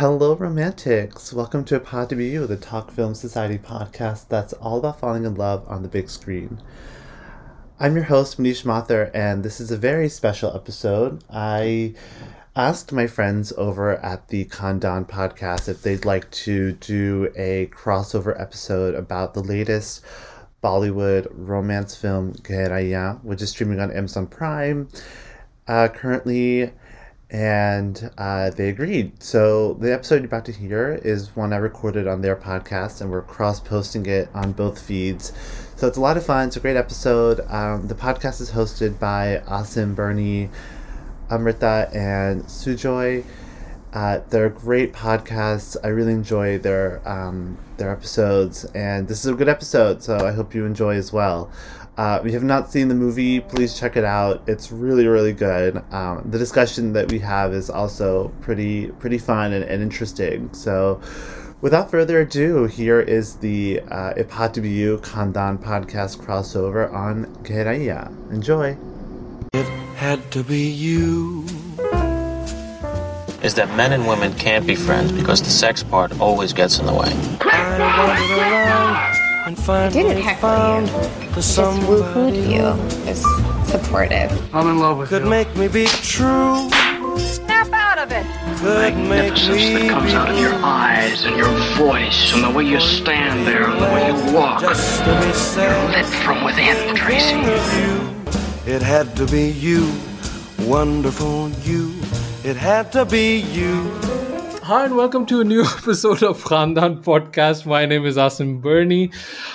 Hello, romantics. Welcome to It Pod to Be You, the Talk Film Society podcast that's all about falling in love on the big screen. I'm your host, Manish Mathur, and this is a very special episode. I asked my friends over at the Khandaan podcast if they'd like to do a crossover episode about the latest Bollywood romance film, Gehraiyaan, which is streaming on Amazon Prime uh, currently and uh, they agreed. So the episode you're about to hear is one I recorded on their podcast, and we're cross posting it on both feeds. So it's a lot of fun. It's a great episode. Um, the podcast is hosted by Asim Burney, Amrita, and Sujoy. Uh, they're great podcasts. I really enjoy their um, their episodes, and this is a good episode. So I hope you enjoy as well. Uh, if you have not seen the movie, please check it out. It's really, really good. Um, the discussion that we have is also pretty, pretty fun and, and interesting. So, without further ado, here is the uh, It Had to Be You Khandaan podcast crossover on Gehraiyaan. Enjoy. It had to be you. Is that men and women can't be friends because the sex part always gets in the way. I wandered around I didn't heckle found you. the I just somebody woo-hooed you. It's supportive. I'm in love with could you. make me be true. Snap out of it. Could make magnificence that comes out of your eyes and your voice and the way you stand there and the way you walk. just to be sad. Lit from within, Tracy. with you. It had to be you, wonderful you. It had to be you. Hi and welcome to a new episode of Khandaan Podcast. My name is Asim Burney.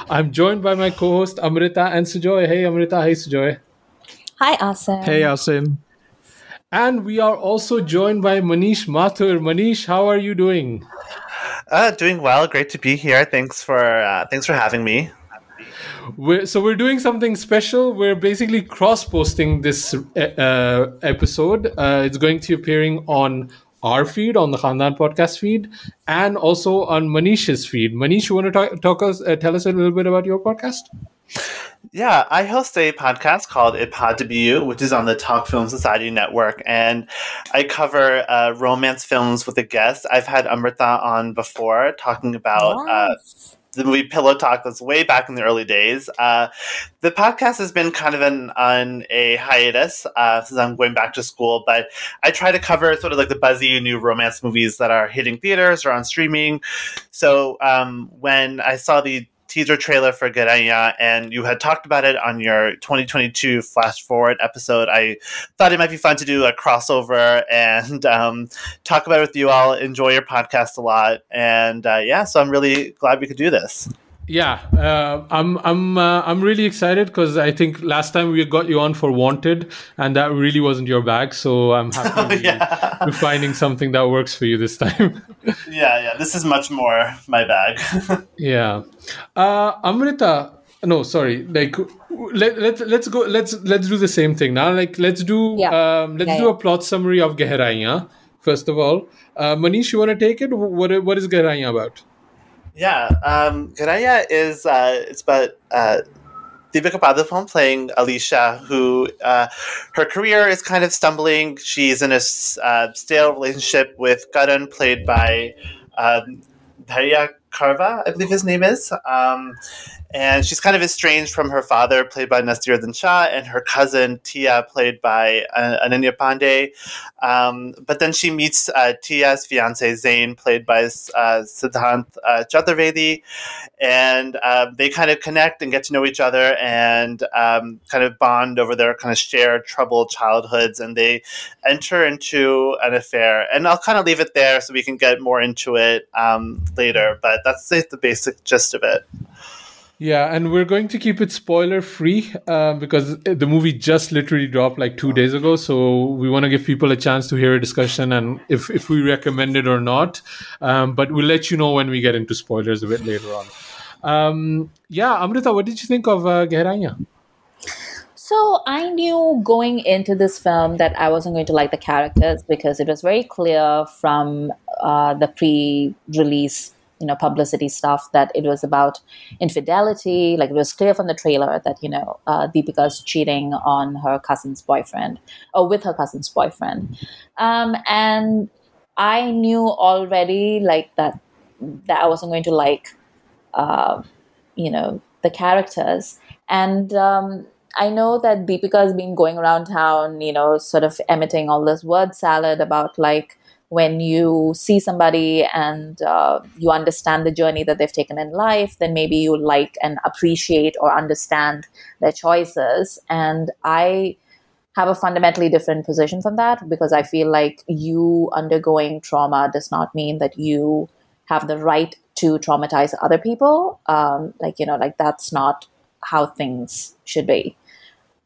I'm joined by my co-host Amrita and Sujoy. Hey Amrita, hey Sujoy. Hi, Asim. Hey, Asim. And we are also joined by Manish Mathur. Manish, how are you doing? Uh, doing well. Great to be here. Thanks for uh, thanks for having me. We're, so we're doing something special. We're basically cross-posting this uh, uh, episode. Uh, it's going to be appearing on our feed, on the Khandaan podcast feed, and also on Manish's feed. Manish, you want to talk, talk us, uh, tell us a little bit about your podcast? Yeah, I host a podcast called It Pod to Be You, which is on the Talk Film Society Network, and I cover uh, romance films with a guest. I've had Amrita on before talking about uh, Nice. The movie Pillow Talk was way back in the early days. Uh, the podcast has been kind of an, on a hiatus uh, since I'm going back to school, but I try to cover sort of like the buzzy new romance movies that are hitting theaters or on streaming. So um, when I saw the teaser trailer for Gehraiyaan and you had talked about it on your 2022 Flash Forward episode, I thought it might be fun to do a crossover and um, talk about it with you all. Enjoy your podcast a lot, and uh, yeah, so I'm really glad we could do this. Yeah, uh, I'm I'm uh, I'm really excited because I think last time we got you on for Wanted, and that really wasn't your bag. So I'm happy yeah. we're finding something that works for you this time. yeah, yeah, this is much more my bag. yeah, uh, Amrita. No, sorry. Like, let let let's go. Let's let's do the same thing now. Like, let's do Yeah. um, let's Yeah, do yeah. a plot summary of Gehraiyaan first of all. Uh, Manish, you want to take it? What what is Gehraiyaan about? Yeah, um, is uh, it's about uh, Deepika Padukone playing Alicia, who uh, her career is kind of stumbling. She's in a uh, stale relationship with Karan, played by um, Dhairya Karwa, I believe his name is. Um, and she's kind of estranged from her father, played by Naseeruddin Shah, and her cousin Tia, played by uh, Ananya Panday. Um, but then she meets uh, Tia's fiance Zain, played by uh, Siddhant uh, Chaturvedi, and uh, they kind of connect and get to know each other and um, kind of bond over their kind of shared troubled childhoods, and they enter into an affair. And I'll kind of leave it there so we can get more into it um, later. But that's the basic gist of it. Yeah, and we're going to keep it spoiler free uh, because the movie just literally dropped like two days ago. So we want to give people a chance to hear a discussion and if, if we recommend it or not. Um, but we'll let you know when we get into spoilers a bit later on. Um, yeah, Amrita, what did you think of uh, Gehraiyaan? So I knew going into this film that I wasn't going to like the characters because it was very clear from uh, the pre-release, you know, publicity stuff that it was about infidelity. Like it was clear from the trailer that you know uh, Deepika's cheating on her cousin's boyfriend or with her cousin's boyfriend, um, and I knew already like that that I wasn't going to like, uh, you know, the characters. And um, I know that Deepika has been going around town, you know, sort of emitting all this word salad about like when you see somebody and uh, you understand the journey that they've taken in life, then maybe you like and appreciate or understand their choices. And I have a fundamentally different position from that because I feel like you undergoing trauma does not mean that you have the right to traumatize other people. Um, like, you know, like that's not how things should be.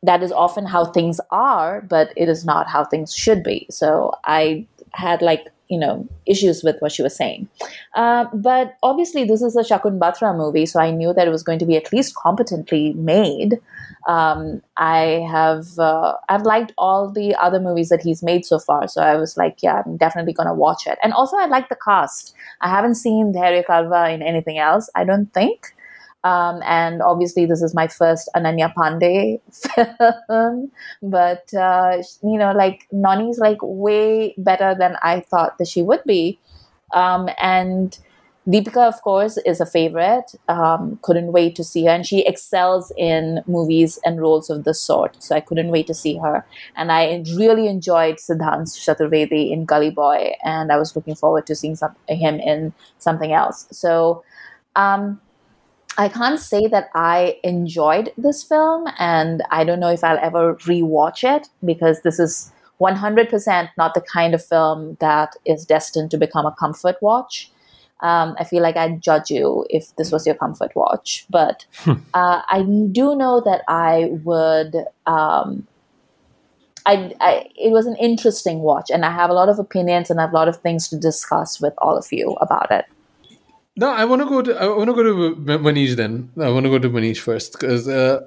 That is often how things are, but it is not how things should be. So I had like you know issues with what she was saying. Uh, but obviously this is a shakun batra movie so i knew that it was going to be at least competently made. Um, i have uh, i've liked all the other movies that he's made so far so i was like yeah i'm definitely going to watch it. And also i like the cast. I haven't seen Dhairya Karwa in anything else i don't think um, and obviously, this is my first Ananya Panday film. But, uh, you know, like, Noni's like way better than I thought that she would be. Um, and Deepika, of course, is a favorite. Um, couldn't wait to see her. And she excels in movies and roles of this sort. So I couldn't wait to see her. And I really enjoyed Siddhant Chaturvedi in Gully Boy. And I was looking forward to seeing some, him in something else. So, um, I can't say that I enjoyed this film, and I don't know if I'll ever rewatch it because this is 100% not the kind of film that is destined to become a comfort watch. Um, I feel like I'd judge you if this was your comfort watch, but uh, I do know that I would. Um, I, I, it was an interesting watch, and I have a lot of opinions and I have a lot of things to discuss with all of you about it. No, I want to go to I want to go to Manish then. I want to go to Manish first because uh,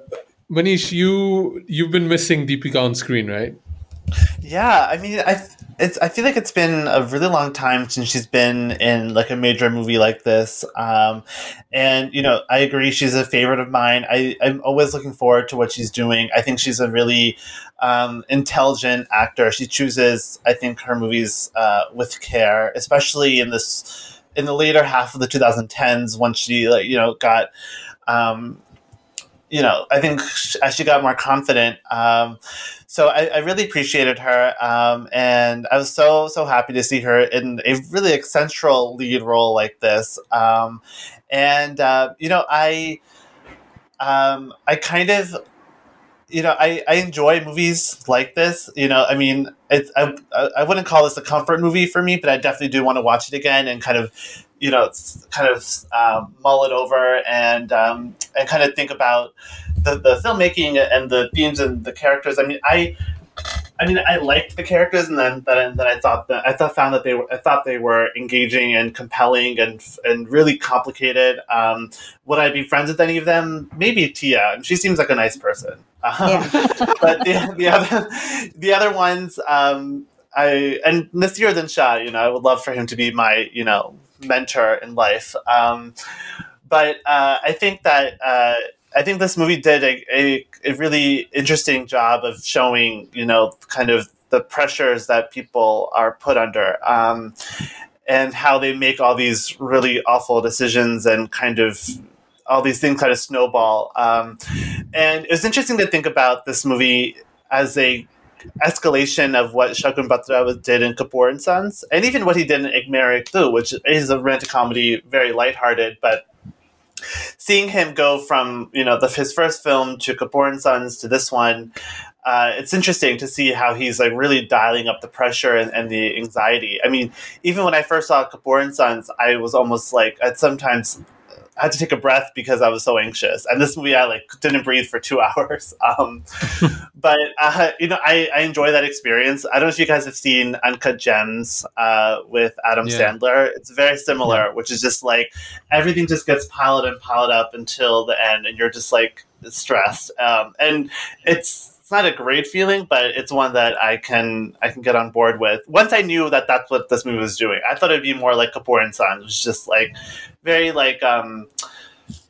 Manish, you you've been missing Deepika on screen, right? Yeah, I mean, I it's I feel like it's been a really long time since she's been in like a major movie like this. Um, and you know, I agree, she's a favorite of mine. I I'm always looking forward to what she's doing. I think she's a really um, intelligent actor. She chooses, I think, her movies uh, with care, especially in this in the later half of the 2010s when she like you know got um, you know i think as she got more confident um, so I, I, really appreciated her um, and i was so so happy to see her in a really central lead role like this um, and uh, you know i um, i kind of you know, I, I enjoy movies like this. You know, I mean, it's, I, I wouldn't call this a comfort movie for me, but I definitely do want to watch it again and kind of, you know, kind of um, mull it over and um, and kind of think about the, the filmmaking and the themes and the characters. I mean, I I mean, I liked the characters, and then then, then I thought that I thought found that they were I thought they were engaging and compelling and and really complicated. Um, would I be friends with any of them? Maybe Tia. and She seems like a nice person. Um, yeah. but the, the other the other ones, um, I and Naseeruddin Shah. You know, I would love for him to be my you know mentor in life. Um, but uh, I think that. Uh, I think this movie did a, a, a, really interesting job of showing, you know, kind of the pressures that people are put under. Um, and how they make all these really awful decisions and kind of all these things kind of snowball. Um, and it was interesting to think about this movie as a escalation of what Shakun Batra did in Kapoor and Sons, and even what he did in Ek Tu, which is a romantic comedy, very lighthearted, but seeing him go from you know the, his first film to Kapoor and Sons to this one, uh, it's interesting to see how he's like really dialing up the pressure and, and, the anxiety. I mean, even when I first saw Kapoor and Sons, I was almost like I'd sometimes I had to take a breath because I was so anxious. And this movie, I like didn't breathe for two hours. Um, but uh, you know, I, I enjoy that experience. I don't know if you guys have seen Uncut Gems uh, with Adam yeah. Sandler. It's very similar, yeah. which is just like everything just gets piled and piled up until the end, and you're just like stressed. Um, and it's it's not a great feeling, but it's one that I can I can get on board with. Once I knew that that's what this movie was doing, I thought it'd be more like Kapoor and Sons, which is just like very like um,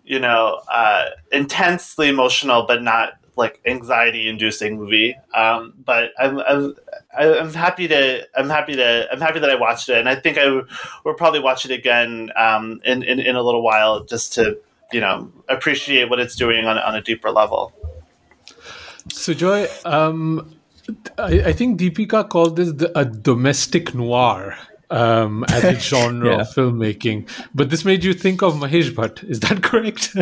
you know uh, intensely emotional, but not like anxiety inducing movie. Um, but I'm, I'm I'm happy to I'm happy to I'm happy that I watched it, and I think I will probably watch it again um, in, in in a little while just to you know appreciate what it's doing on on a deeper level. Sujoy, um, I, I think Deepika called this the, a domestic noir um, as a genre yeah. of filmmaking. But this made you think of Mahesh Bhatt. Is that correct?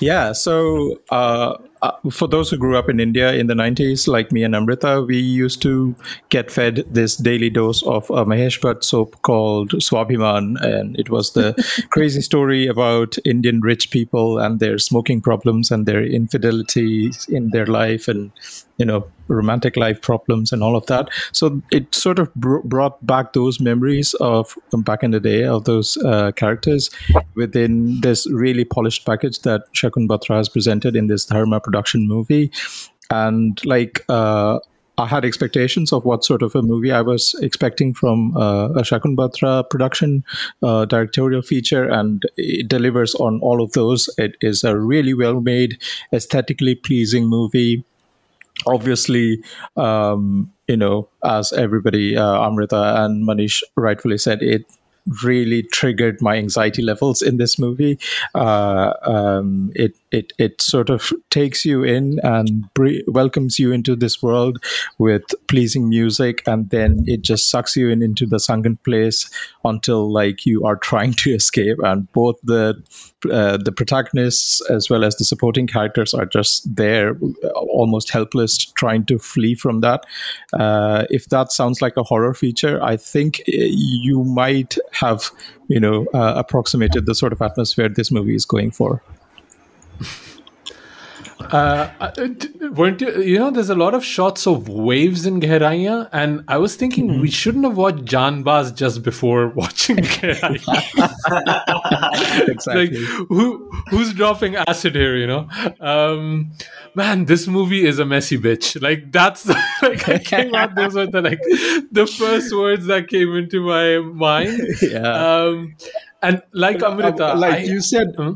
yeah. So uh, uh, for those who grew up in India in the 90s, like me and Amrita, we used to get fed this daily dose of a Mahesh Bhatt soap called Swabhiman. And it was the crazy story about Indian rich people and their smoking problems and their infidelity in their life and, you know, romantic life problems and all of that. So it sort of br- brought back those memories of um, back in the day of those uh, characters within this really polished package that Shakun Batra has presented in this Dharma production movie. And like, uh, I had expectations of what sort of a movie I was expecting from uh, a Shakun Batra production uh, directorial feature, and it delivers on all of those. It is a really well made, aesthetically pleasing movie obviously um, you know as everybody uh, amrita and manish rightfully said it really triggered my anxiety levels in this movie. Uh, um, it it it sort of takes you in and welcomes you into this world with pleasing music, and then it just sucks you in into the sunken place until like you are trying to escape. And both the uh, the protagonists as well as the supporting characters are just there, almost helpless, trying to flee from that. Uh, if that sounds like a horror feature, I think uh, you might have, you know, uh, approximated the sort of atmosphere this movie is going for. Uh, uh weren't you, you know, there's a lot of shots of waves in Gehraiyaan, and I was thinking mm-hmm. we shouldn't have watched Janbaz just before watching Gehraiyaan. exactly. Like, who who's dropping acid here? You know, um, man, this movie is a messy bitch. Like that's like I came out. Those were the like the first words that came into my mind. Yeah. Um, and like Amrita, like I, you said. Hmm?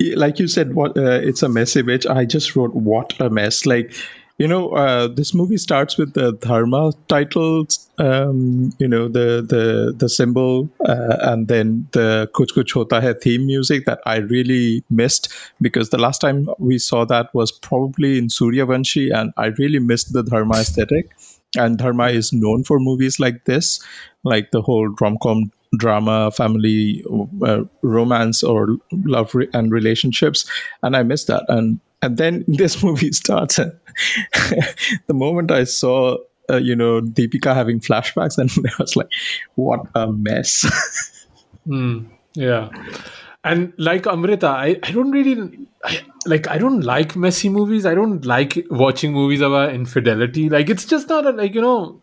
Like you said, what uh, it's a messy bitch. I just wrote what a mess. Like, you know, uh, this movie starts with the Dharma title, um, you know, the the the symbol, uh, and then the Kuch Kuch Hota Hai theme music that I really missed because the last time we saw that was probably in Sooryavanshi, and I really missed the Dharma aesthetic. And Dharma is known for movies like this, like the whole rom com drama, family, uh, romance, or love re- and relationships, and I missed that. And and then this movie starts. the moment I saw, uh, you know, Deepika having flashbacks, and I was like, "What a mess!" mm, yeah, and like Amrita, I, I don't really I, like I don't like messy movies. I don't like watching movies about infidelity. Like it's just not a, like you know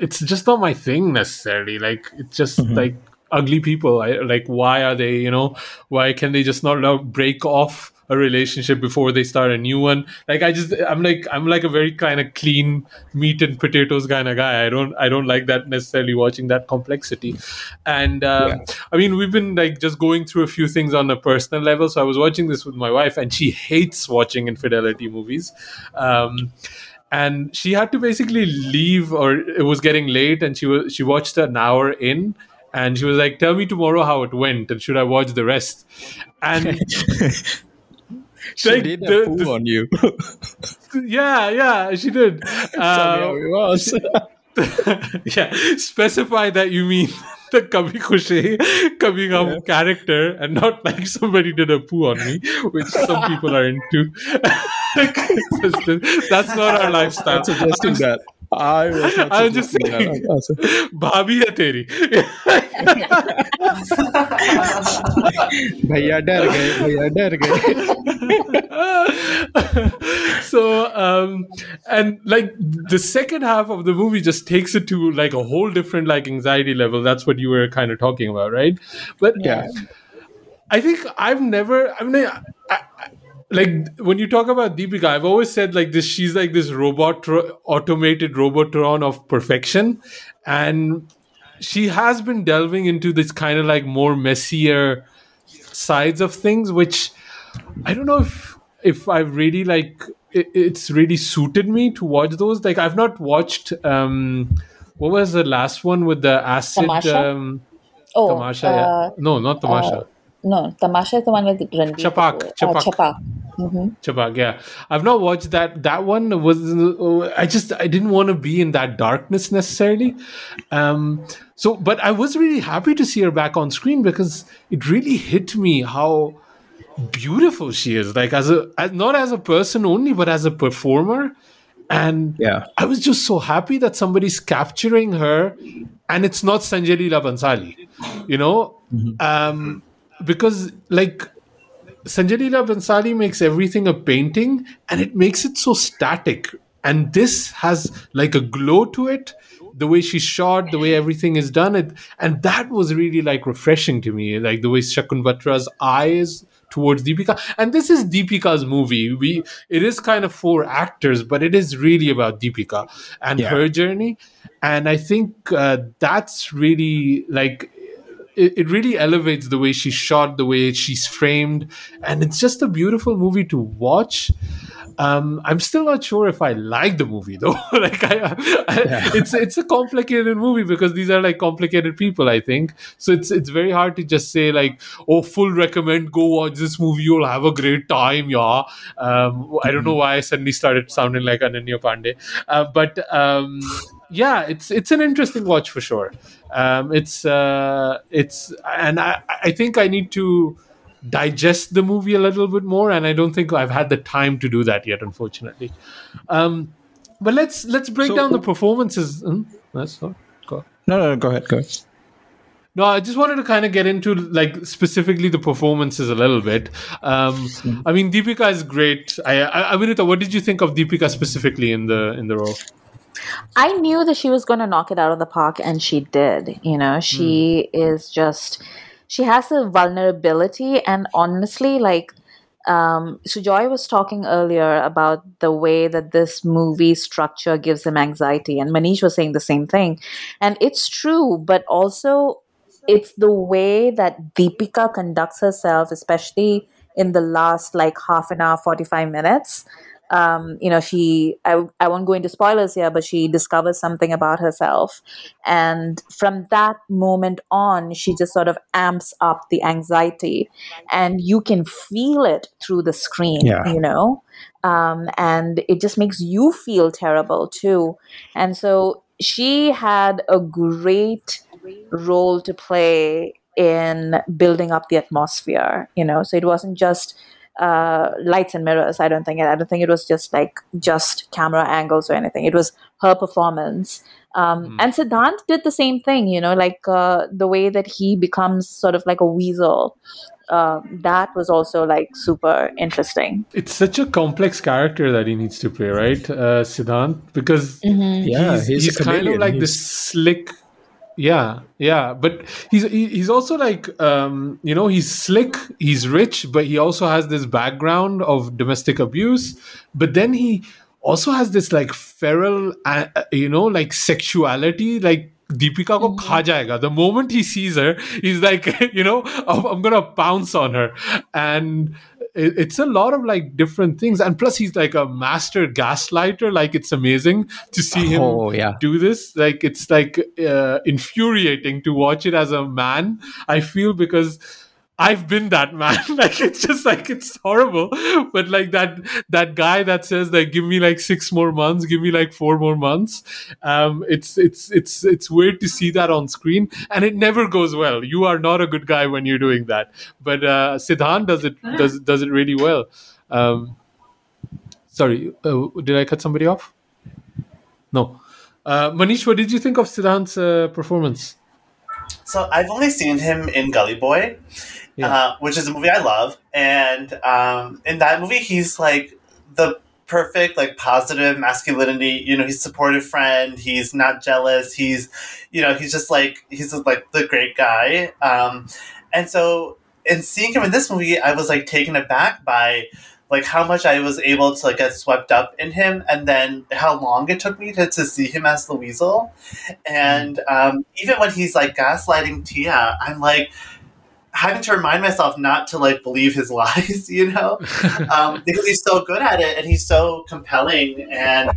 it's just not my thing necessarily. Like it's just mm-hmm. like ugly people. I, like why are they? You know, why can they just not break off a relationship before they start a new one? Like I just I'm like I'm like a very kind of clean meat and potatoes kind of guy. I don't I don't like that necessarily watching that complexity. And um, yeah. I mean we've been like just going through a few things on a personal level. So I was watching this with my wife, and she hates watching infidelity movies. Um, and she had to basically leave or it was getting late and she was she watched an hour in and she was like tell me tomorrow how it went and should i watch the rest and she like, did the, a the, on you yeah yeah she did uh, it was yeah specify that you mean the Kabhi Khushi, Kabhi Gham yeah. character and not like somebody did a poo on me, which some people are into. That's not our lifestyle. I'm suggesting that. I was I'm just saying, भाभी है तेरी भैया डर गए भैया डर गए so um and like the second half of the movie just takes it to like a whole different like anxiety level that's what you were kind of talking about right but yeah i think i've never i mean I, I, like when you talk about Deepika, I've always said like this. She's like this robot, automated robotron of perfection, and she has been delving into this kind of like more messier sides of things, which I don't know if if I've really like it, it's really suited me to watch those. Like I've not watched um what was the last one with the acid Tamasha? um Oh, Tamasha, yeah. uh, No, not Tamasha. no, Tamasha is the one with Ranveer Chapak. Chapak. Uh, Chapak. Hmm Chabak, yeah. I've not watched that. That one was. I just I didn't want to be in that darkness necessarily. Um, so, but I was really happy to see her back on screen because it really hit me how beautiful she is. Like as a as, not as a person only, but as a performer. And Yeah. I was just so happy that somebody's capturing her, and it's not Sanjay Leela Bhansali, you know, um, because like Sanjay Leela Bhansali makes everything a painting and it makes it so static. And this has like a glow to it, the way she's shot, the way everything is done. It and that was really like refreshing to me, like the way Shakun Batra's eyes towards Deepika. And this is Deepika's movie. We it is kind of for actors, but it is really about Deepika and Yeah. her journey. And I think uh, that's really like it, it really elevates the way she's shot, the way she's framed, and it's just a beautiful movie to watch. Um, I'm still not sure if I like the movie though. like, I, I, it's it's a complicated movie because these are like complicated people. I think so. It's it's very hard to just say like, oh, full recommend, go watch this movie, you'll have a great time, yeah. Um, I don't know why I suddenly started sounding like Ananya Panday, uh, but um, yeah, it's it's an interesting watch for sure. Um, it's uh, it's and I I think I need to digest the movie a little bit more, and I don't think I've had the time to do that yet, unfortunately. Um, but let's let's break So- down the performances. Hmm? That's all. Go. No, no, go ahead, go ahead. No, I just wanted to kind of get into like specifically the performances a little bit. Um, I mean, Deepika is great. I, I, Amrita, what did you think of Deepika specifically in the in the role? I knew that she was going to knock it out of the park, and she did. You know, she is just, she has the vulnerability, and honestly, like, um, Sujoy was talking earlier about the way that this movie structure gives him anxiety, and Manish was saying the same thing, and it's true, but also it's the way that Deepika conducts herself, especially in the last like half an hour, 45 minutes. Um, you know, she, I, I won't go into spoilers here, but she discovers something about herself. And from that moment on, she just sort of amps up the anxiety. And you can feel it through the screen, Yeah. you know? Um, and it just makes you feel terrible too. And so she had a great role to play in building up the atmosphere you know so it wasn't just uh, lights and mirrors. I don't think it. i don't think it was just like just camera angles or anything. It was her performance. Um, and siddhant did the same thing you know like uh, the way that he becomes sort of like a weasel um, that was also like super interesting. It's such a complex character that he needs to play, right, uh, Siddhant? Because Yeah, he's, he's, he's kind of like He's- this slick yeah yeah but he's he's also like um you know he's slick he's rich but he also has this background of domestic abuse but then he also has this like feral uh, uh, you know like sexuality like Deepika ko kha jayega. The moment he sees her, he's like, you know, I'm, I'm gonna pounce on her, and it's a lot of like different things. And plus, he's like a master gaslighter. Like it's amazing to see him Oh, yeah. do this. Like it's like uh, infuriating to watch it as a man. I feel because I've been that man. like it's just like it's horrible. But like that that guy that says like give me like six more months, give me like four more months. Um, it's it's it's it's weird to see that on screen, and it never goes well. You are not a good guy when you're doing that. But uh, Siddhant does it does does it really well. Um, sorry, uh, did I cut somebody off? No. Uh, Manish, what did you think of Siddhant's uh, performance? So I've only seen him in Gully Boy, Yeah. uh, which is a movie I love, and um, in that movie he's like the perfect like positive masculinity. You know, he's a supportive friend. He's not jealous. He's, you know, he's just like he's like the great guy. Um, and so in seeing him in this movie, I was like taken aback by like how much I was able to like get swept up in him, and then how long it took me to, to see him as the weasel. And um, even when he's like gaslighting Tia, I'm like, having to remind myself not to like believe his lies, you know, um, because he's so good at it and he's so compelling and.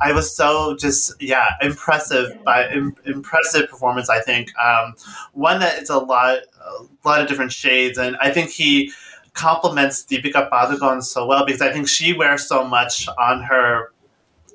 I was so just yeah impressive by Im- impressive performance. I think um, one that it's a lot a lot of different shades, and I think he complements Deepika Padukone so well because I think she wears so much on her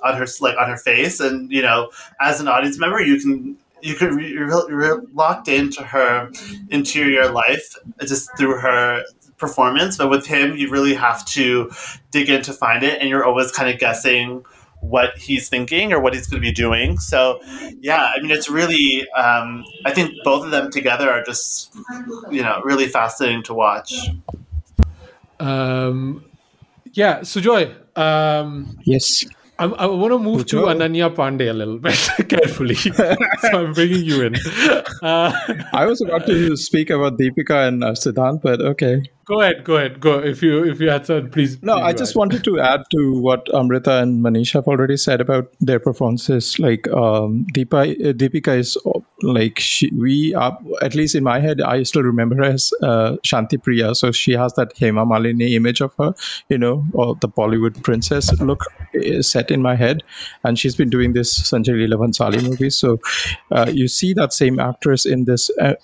on her like on her face, and you know, as an audience member, you can you could you're, you're locked into her interior life just through her performance. But with him, you really have to dig in to find it, and you're always kind of guessing what he's thinking or what he's going to be doing. So, yeah, I mean, it's really, um, I think both of them together are just, you know, really fascinating to watch. Um, yeah, Sujoy. Um, yes. I, I want to move to Ananya Panday a little bit carefully. so I'm bringing you in. Uh, I was about to speak about Deepika and uh, Siddhant, but okay. Go ahead, go ahead, go. If you if you had said, please. No, please I just ahead. wanted to add to what Amrita and Manish have already said about their performances. Like um, Deepa, uh, Deepika is uh, like she, we are at least in my head. I still remember her as uh, Shanti Priya, so she has that Hema Malini image of her, you know, or the Bollywood princess look set in my head, and she's been doing this Sanjay Leela Bhansali movie. So uh, you see that same actress in this, uh,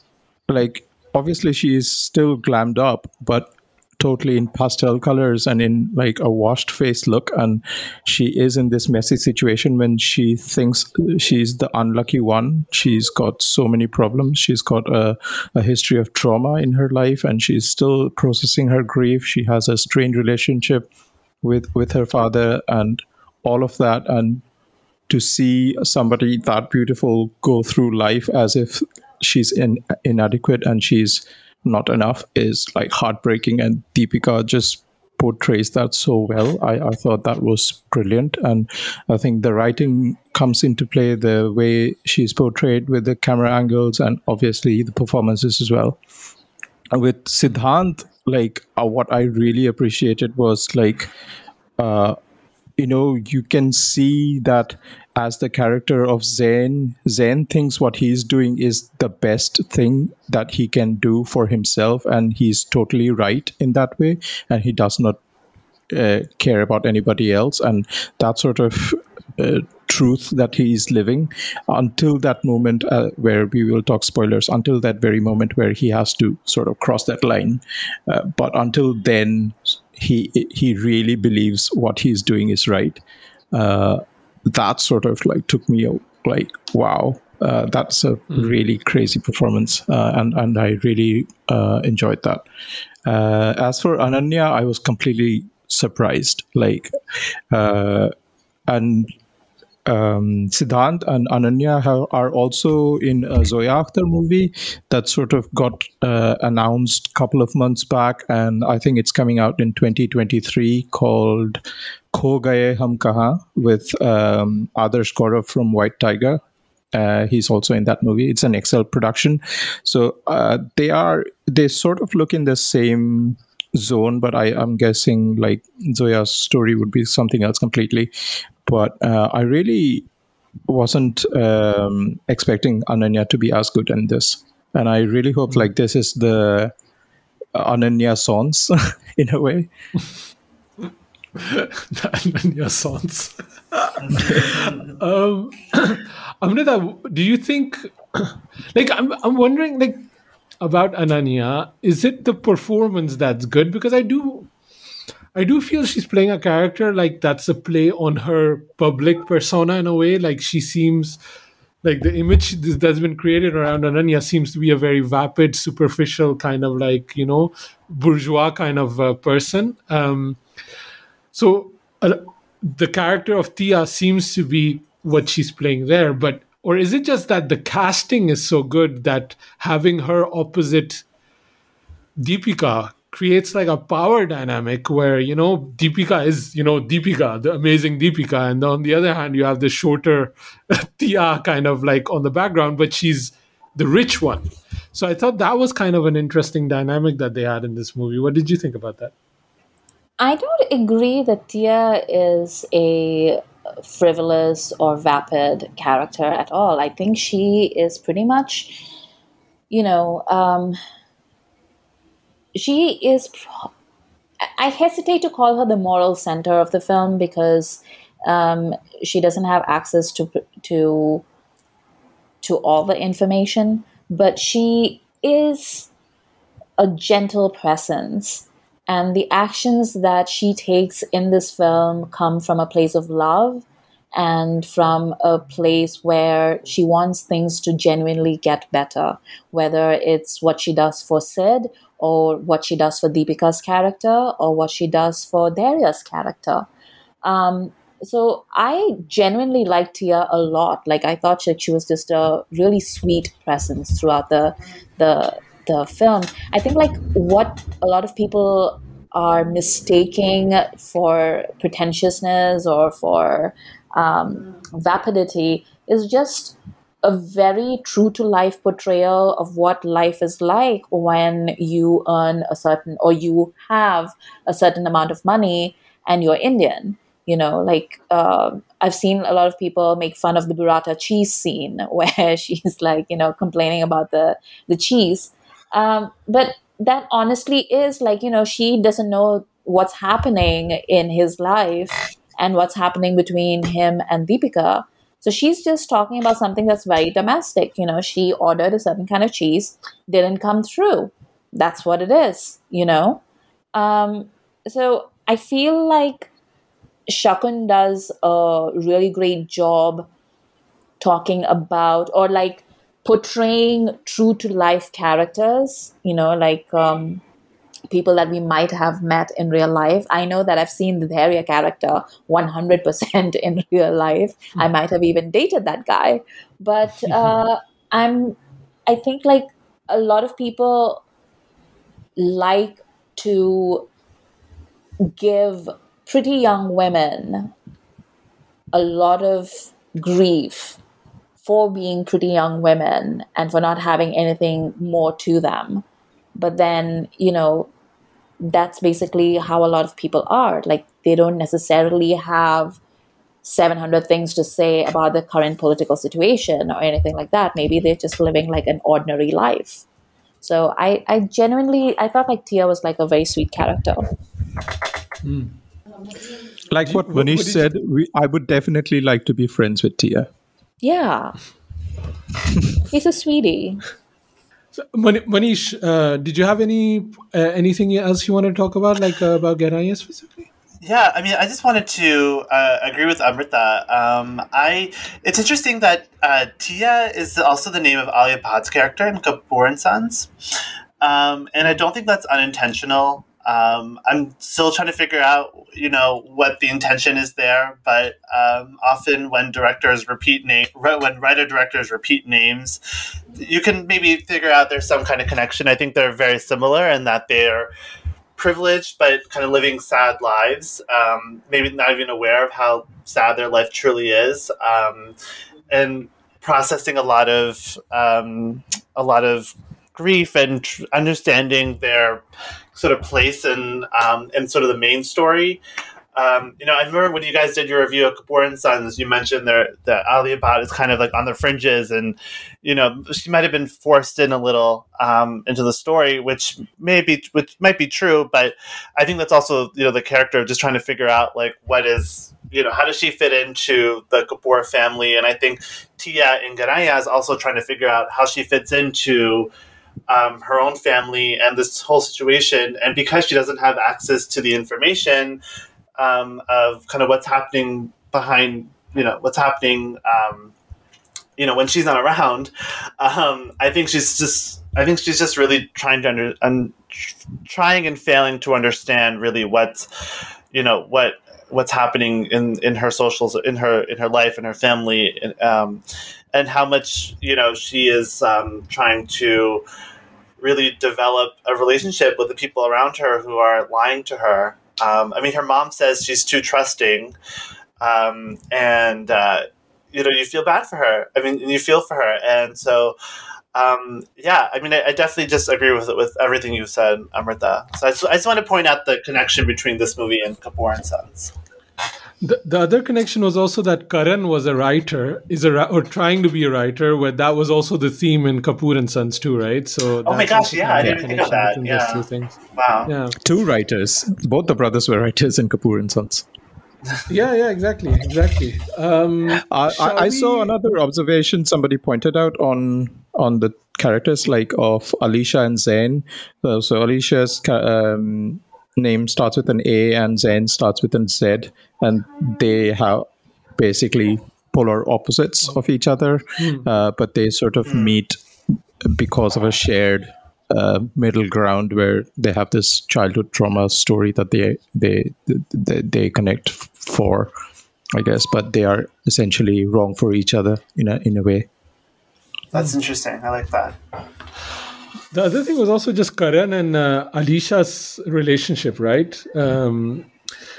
like obviously she is still glammed up, but totally in pastel colors and in like a washed face look. And she is in this messy situation when she thinks she's the unlucky one. She's got so many problems. She's got a, a history of trauma in her life and she's still processing her grief. She has a strained relationship with with her father and all of that and to see somebody that beautiful go through life as if she's in, inadequate and she's not enough is like heartbreaking. And deepika just portrays that so well. I, I thought that was brilliant. And i think the writing comes into play the way she's portrayed with the camera angles and obviously the performances as well. With siddhant like uh, what i really appreciated was like uh, you know you can see that as the character of Zain, Zain thinks what he's doing is the best thing that he can do for himself, and he's totally right in that way, and he does not uh, care about anybody else, and that sort of uh, truth that he is living until that moment uh, where we will talk spoilers until that very moment where he has to sort of cross that line. Uh, but until then he he really believes what he's doing is right. Uh, that sort of like took me like wow. Uh, that's a mm. really crazy performance uh, and and I really uh, enjoyed that. Uh, as for Ananya I was completely surprised like uh, and um, Siddhant and Ananya have, are also in a Zoya Akhtar movie that sort of got uh, announced a couple of months back, and I think it's coming out in 2023 called Kho Gaye Hum Kahan with um, Adarsh Gaurav from White Tiger. Uh, he's also in that movie. It's an Excel production, so uh, they are they sort of look in the same zone, but I, am guessing like Zoya's story would be something else completely. But uh, I really wasn't um, expecting Ananya to be as good in this, and I really hope like this is the Ananya songs in a way. Ananya songs. um, Amrita, do you think? Like, I'm I'm wondering like about Ananya, is it the performance that's good? Because I do I do feel she's playing a character like that's a play on her public persona in a way. Like she seems like the image that's been created around Ananya seems to be a very vapid, superficial kind of like you know bourgeois kind of uh, person. Um, so uh, the character of Tia seems to be what she's playing there, but or is it just that the casting is so good that having her opposite Deepika creates like a power dynamic where you know Deepika is you know Deepika, the amazing Deepika, and on the other hand you have the shorter Tia kind of like on the background, but she's the rich one. So I thought that was kind of an interesting dynamic that they had in this movie. What did you think about that? I don't agree that Tia is a frivolous or vapid character at all. I think she is pretty much, you know, um, she is. I hesitate to call her the moral center of the film because um, she doesn't have access to to to all the information, but she is a gentle presence. And the actions that she takes in this film come from a place of love and from a place where she wants things to genuinely get better, whether it's what she does for Sid or what she does for Deepika's character or what she does for Dhairya's character. Um, so I genuinely liked Tia a lot. Like I thought that she was just a really sweet presence throughout the the the film. I think like what a lot of people are mistaking for pretentiousness or for um, vapidity is just a very true to life portrayal of what life is like when you earn a certain or you have a certain amount of money and you're Indian. You know, like uh, I've seen a lot of people make fun of the burrata cheese scene where she's like, you know, complaining about the the cheese. Um, but that honestly is like, you know, she doesn't know what's happening in his life and what's happening between him and Deepika. So she's just talking about something that's very domestic. You know, she ordered a certain kind of cheese, didn't come through. That's what it is, you know? Um, so I feel like Shakun does a really great job talking about or like portraying true to life characters, you know, like um, people that we might have met in real life. I know that I've seen the Dhairya character 100% in real life. I might have even dated that guy. But uh, I'm, I think like a lot of people like to give pretty young women a lot of grief for being pretty young women and for not having anything more to them. But then, you know, that's basically how a lot of people are. Like, they don't necessarily have 700 things to say about the current political situation or anything like that. Maybe they're just living like an ordinary life. So I, I genuinely, I thought like Tia was like a very sweet character. Hmm. Like what what- what Manish said, we, I would definitely like to be friends with Tia. Yeah. He's a sweetie. Mani- Manish, uh, did you have any uh, anything else you want to talk about, like uh, about Gehraiyaan specifically? Yeah, I mean, I just wanted to uh, agree with Amrita. Um, I it's interesting that uh, Tia is also the name of Alia Bhatt's character in Kapoor and Sons, um, and I don't think that's unintentional. Um, I'm still trying to figure out, you know, what the intention is there. But um, often when directors repeat name, when writer directors repeat names, you can maybe figure out there's some kind of connection. I think they're very similar in that they're privileged but kind of living sad lives, um, maybe not even aware of how sad their life truly is, um, and processing a lot of um, a lot of grief and tr- understanding their sort of place in um, in sort of the main story. Um, you know, I remember when you guys did your review of Kapoor and Sons, you mentioned there that Alia Bhatt is kind of like on the fringes, and you know she might have been forced in a little um, into the story, which may be which might be true, but I think that's also you know the character of just trying to figure out like what is you know how does she fit into the Kapoor family, and I think Tia in Gehraiyaan is also trying to figure out how she fits into um, her own family and this whole situation. And because she doesn't have access to the information um, of kind of what's happening behind, you know, what's happening, um, you know, when she's not around, um, I think she's just, I think she's just really trying to under, un, trying and failing to understand really what's, you know, what what's happening in in her socials in her in her life and her family and, um, and how much you know she is um, trying to really develop a relationship with the people around her who are lying to her. Um, I mean, her mom says she's too trusting, um, and uh, you know you feel bad for her. I mean, you feel for her, and so. Um, yeah, I mean, I, I, definitely just agree with with everything you said, Amrita. So I just, I just want to point out the connection between this movie and Kapoor and Sons. The, the other connection was also that Karan was a writer, is a or trying to be a writer. Where that was also the theme in Kapoor and Sons too, right? So oh my gosh, yeah, I didn't think of that. Yeah, two things. Wow. Yeah. Two writers. Both the brothers were writers in Kapoor and Sons. yeah, yeah, exactly, exactly. Um, I, I, I saw another observation somebody pointed out on on the characters like of Alicia and Zain. Uh, so Alicia's um, name starts with an A and Zen starts with an Z, and they have basically polar opposites of each other, Hmm. uh, but they sort of meet because of a shared uh, middle ground where they have this childhood trauma story that they they they, they connect for, I guess, but they are essentially wrong for each other in a in a way. That's interesting. I like that. The other thing was also just Karan and uh, Alisha's relationship, right? Um,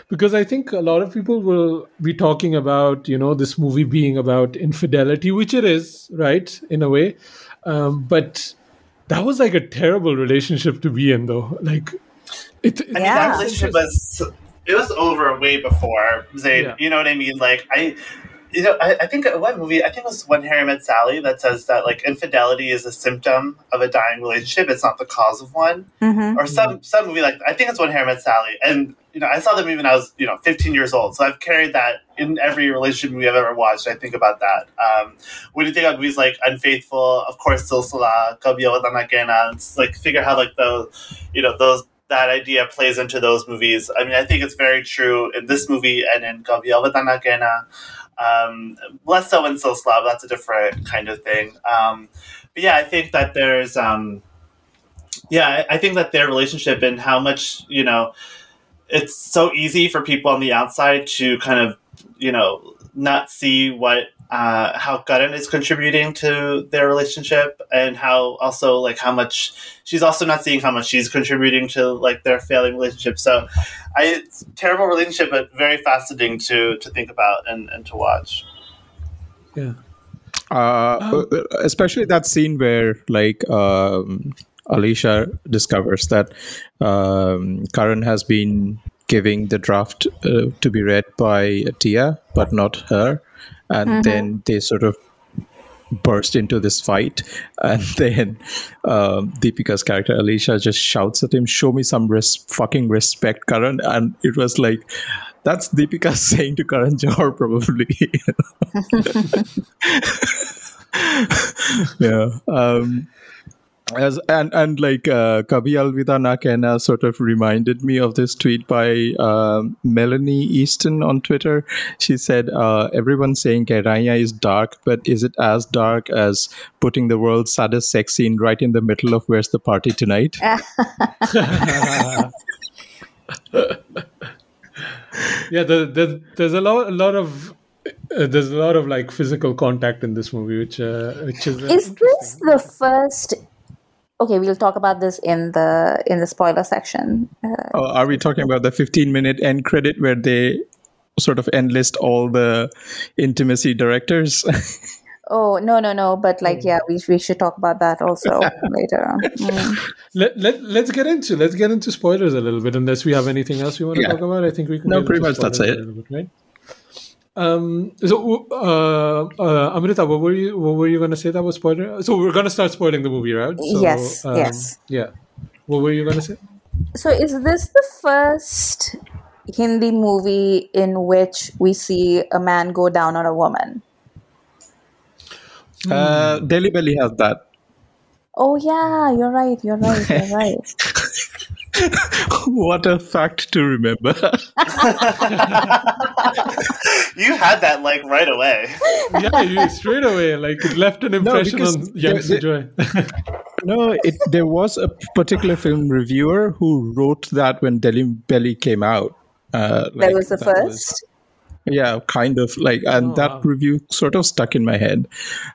because I think a lot of people will be talking about, you know, this movie being about infidelity, which it is, right, in a way. Um, but that was like a terrible relationship to be in, though. Like, it, I mean, Yeah. that relationship was it was over way before Zayn. Yeah. You know what I mean? Like I, you know, I, I think one movie? I think it was When Harry Met Sally that says that like infidelity is a symptom of a dying relationship. It's not the cause of one. Mhm. Or some some movie like I think it's When Harry Met Sally. And you know, I saw the movie when I was you know 15 years old. So I've carried that in every relationship movie I've ever watched. I think about that. Um, when you think of movies like Unfaithful, of course, Silsila, Kabhi Alvida Na Kehna, it's like figure how like the, you know, those that idea plays into those movies. I mean, I think it's very true in this movie and in Kabhi Alvida Na Kehna. Um, less so in Silsila, that's a different kind of thing. Um, but yeah, I think that there's, um, yeah, I, think that their relationship and how much, you know, it's so easy for people on the outside to kind of, you know, not see what uh, how Karan is contributing to their relationship and how also like how much she's also not seeing how much she's contributing to like their failing relationship. So, I it's a terrible relationship, but very fascinating to to think about and, and to watch. yeah. Uh, especially that scene where like um, Alicia discovers that um, Karan has been giving the draft uh, to be read by Tia, but not her, and then they sort of burst into this fight, and then um, Deepika's character Alicia just shouts at him, "Show me some res- fucking respect, Karan!" And it was like. That's Deepika saying to Karan Johar, probably. yeah. Um, as and and like uh, Kabhi Alvida Na Kehna sort of reminded me of this tweet by um, Melanie Easton on Twitter. She said, uh, "Everyone's saying Gehraiyaan is dark, but is it as dark as putting the world's saddest sex scene right in the middle of Where's the Party Tonight?" yeah, the, the, there's a lot, a lot of, uh, there's a lot of like physical contact in this movie, which, uh, which is. Uh, Is this the first? Okay, we'll talk about this in the in the spoiler section. Uh, Oh, are we talking about the 15 minute end credit where they sort of enlist all the intimacy directors? oh no no no! But like yeah, we we should talk about that also later on. Mm. Let, let, let's get into let's get into spoilers a little bit unless we have anything else we want to Yeah. talk about i think we can No, pretty much that's it. a bit, right um so uh, uh amrita what were you what were you going to say that was spoiler so we're going to start spoiling the movie right so, Yes, um, yes. yeah what were you going to say So is this the first Hindi movie in which we see a man go down on a woman? uh, Delhi Belly has that. Oh yeah, you're right. You're right. You're right. what a fact to remember. You had that like right away. yeah you straight away like it left an impression because on young the- the- no, it, there was a particular film reviewer who wrote that when Delhi Belly came out. Uh, that was the that first. Yeah, kind of like, and Oh, that wow. review sort of stuck in my head.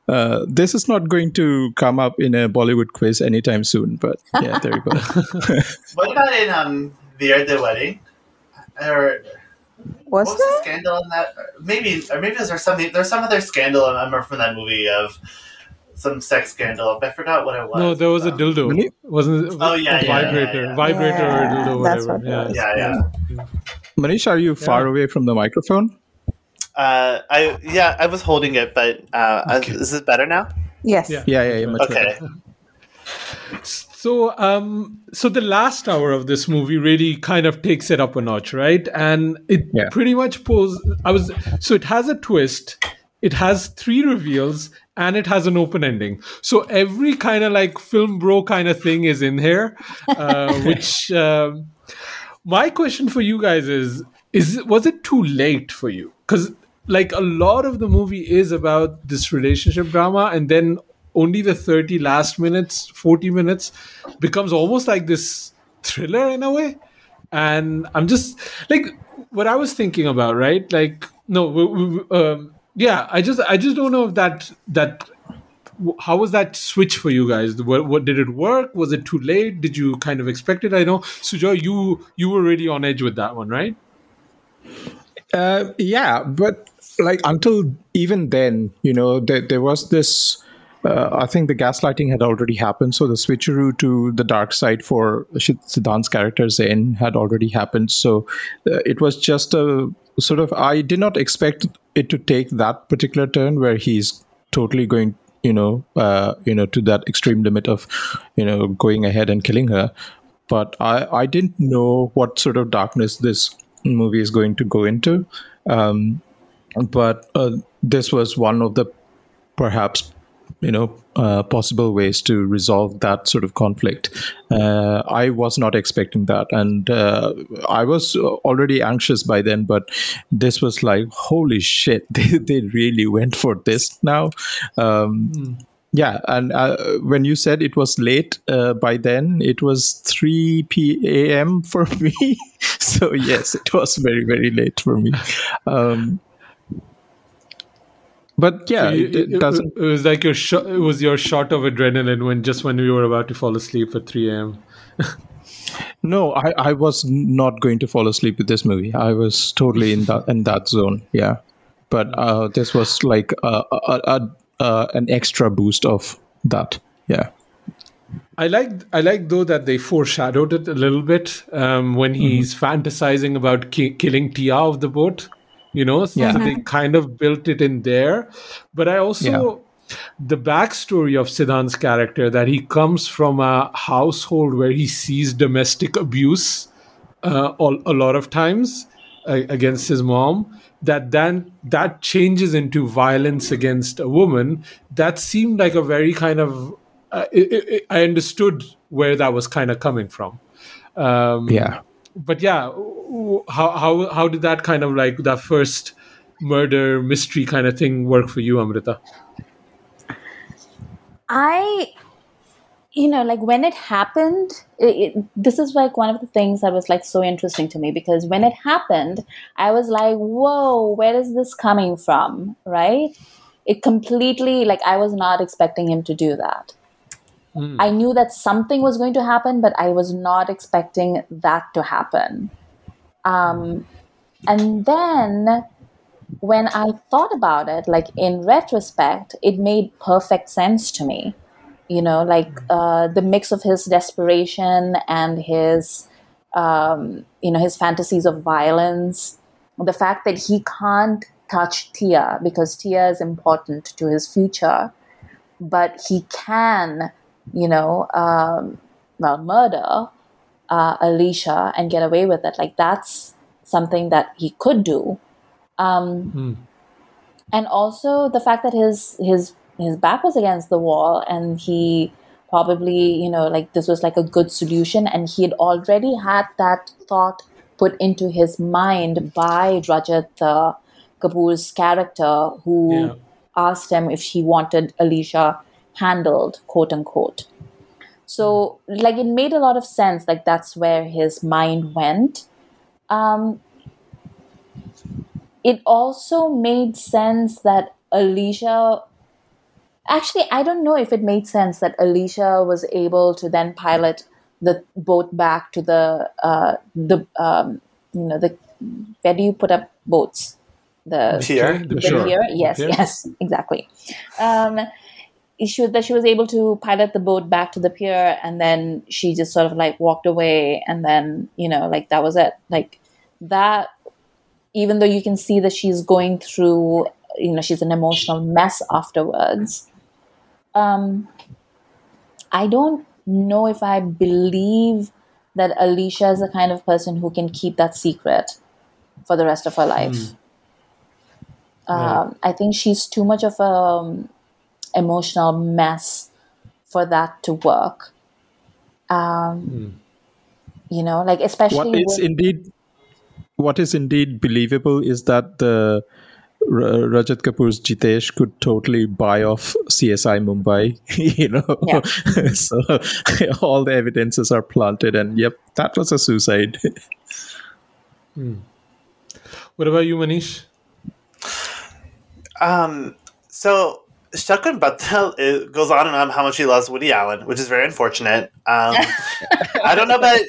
Uh, this is not going to come up in a Bollywood quiz anytime soon, but yeah, there you go. What about in um Veere Di Wedding? Or Was what was the scandal in that? Maybe, or maybe there's there something? There's some other scandal I remember from that movie of some sex scandal. I forgot what it was. no there was a Um, dildo Really? wasn't it Oh, yeah, a yeah, yeah, vibrator yeah. vibrator or dildo whatever what it yeah. Yeah, yeah. Manish, are you far away from the microphone? Uh, I yeah, I was holding it, but uh, Okay. is it better now? Yes. Yeah. Yeah, yeah, yeah. Much Okay. better. So, um, so the last hour of this movie really kind of takes it up a notch, right? And it Yeah. pretty much pulls. I was so it has a twist, it has three reveals, and it has an open ending. So every kind of like film bro kind of thing is in here, uh, which. Um, my question for you guys is is was it too late for you? Because like a lot of the movie is about this relationship drama and then only the 30 last minutes 40 minutes becomes almost like this thriller in a way. And i'm just like what i was thinking about right? Like no we, we, um, yeah i just i just don't know if that that how was that switch for you guys what, what did it work was it too late did you kind of expect it i know Sujoy you you were really on edge with that one right Uh, yeah, but like until even then, you know, there, there was this. Uh, I think the gaslighting had already happened, so the switcheroo to the dark side for Siddhant's character Zain had already happened. So uh, it was just a sort of. I did not expect it to take that particular turn where he's totally going, you know, uh, you know, to that extreme limit of, you know, going ahead and killing her. But I, I didn't know what sort of darkness this movie is going to go into. Um, but uh, this was one of the perhaps you know uh, possible ways to resolve that sort of conflict. Uh, I was not expecting that, and uh, I was already anxious by then. But this was like, holy shit! They they really went for this now. Um, yeah, and uh, when you said it was late uh, by then, it was 3 p.m. for me. so, yes, it was very, very late for me. Um, but yeah, So you- it, it doesn't. it was like your shot it was your shot of adrenaline when just when you were about to fall asleep at 3 a.m No, I, I was not going to fall asleep with this movie. I was totally in that in that zone. Yeah, but uh, this was like a, a, a, an extra boost of that. Yeah. I like I like though that they foreshadowed it a little bit um, when he's fantasizing about ki- killing Tia of the boat. You know, so Yeah. they kind of built it in there. But I also Yeah. the backstory of Siddhant's character that he comes from a household where he sees domestic abuse uh, all, a lot of times uh, against his mom that then that changes into violence against a woman that seemed like a very kind of uh, it, it- i understood where that was kind of coming from um, Yeah. But yeah how, how how did that kind of like that first murder mystery kind of thing work for you amrita I, you know, like when it happened, it, it, this is like one of the things that was like so interesting to me because when it happened, I was like, whoa, where is this coming from? Right? It completely, like, I was not expecting him to do that. I knew that something was going to happen, but I was not expecting that to happen. Um, and then when I thought about it, like in retrospect, it made perfect sense to me. You know, like uh, the mix of his desperation and his, um, you know, his fantasies of violence, the fact that he can't touch Tia because Tia is important to his future, but he can, you know, um, well, murder uh, Alicia and get away with it. Like that's something that he could do um, and also the fact that his his his back was against the wall and he probably you know like this was like a good solution and he had already had that thought put into his mind by Rajat uh, Kapoor's character who Yeah. asked him if he wanted Alicia handled quote unquote so like it made a lot of sense like that's where his mind went um, it also made sense that Alicia actually I don't know if it made sense that Alicia was able to then pilot the boat back to the uh, the um, you know the where do you put up boats the Pier. the the Sure. pier yes Pier. yes exactly um, she, that she was able to pilot the boat back to the pier and then she just sort of like walked away and then you know like that was it. Like that even though you can see that she's going through you know she's an emotional mess afterwards um i don't know if i believe that alicia is the kind of person who can keep that secret for the rest of her life. Um, i think she's too much of a um, emotional mess for that to work um you know like especially What is with- indeed what is indeed believable is that the R- Rajat Kapoor's Jitesh could totally buy off CSI Mumbai, you know. Yeah. so all the evidences are planted, and yep, that was a suicide. What about you, Manish? Um, so Shakun Batra it goes on and on how much he loves Woody Allen, which is very unfortunate. Um, I don't know about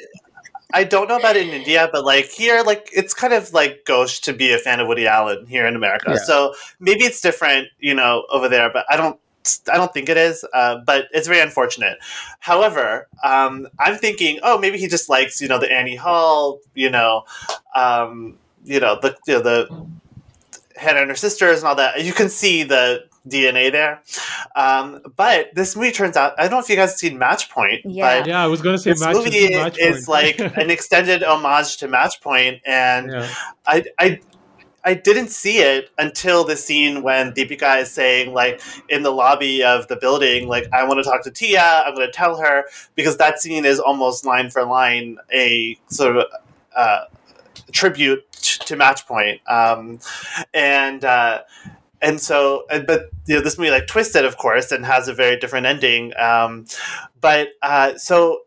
I don't know about in India, but like here, like it's kind of like gauche to be a fan of Woody Allen here in America. Yeah. So maybe it's different, you know, over there, but I don't. I don't think it is, uh, but it's very unfortunate. However, um, I'm thinking, oh, maybe he just likes, you know, the Annie Hall, you know, um, you know, the you know, the Hannah and her sisters and all that. You can see the DNA there. Um, but this movie turns out, I don't know if you guys have seen Match Point, Yeah. but Yeah, I was gonna say this match movie is match is like an extended homage to Match Point, and yeah. I, I, I didn't see it until the scene when Deepika is saying, like, in the lobby of the building, like, I want to talk to Tia, I'm going to tell her, because that scene is almost line for line a sort of uh, tribute t- to Match Point. Um, and, uh, and so, but you know, this movie like twisted, of course, and has a very different ending. Um, but uh, so,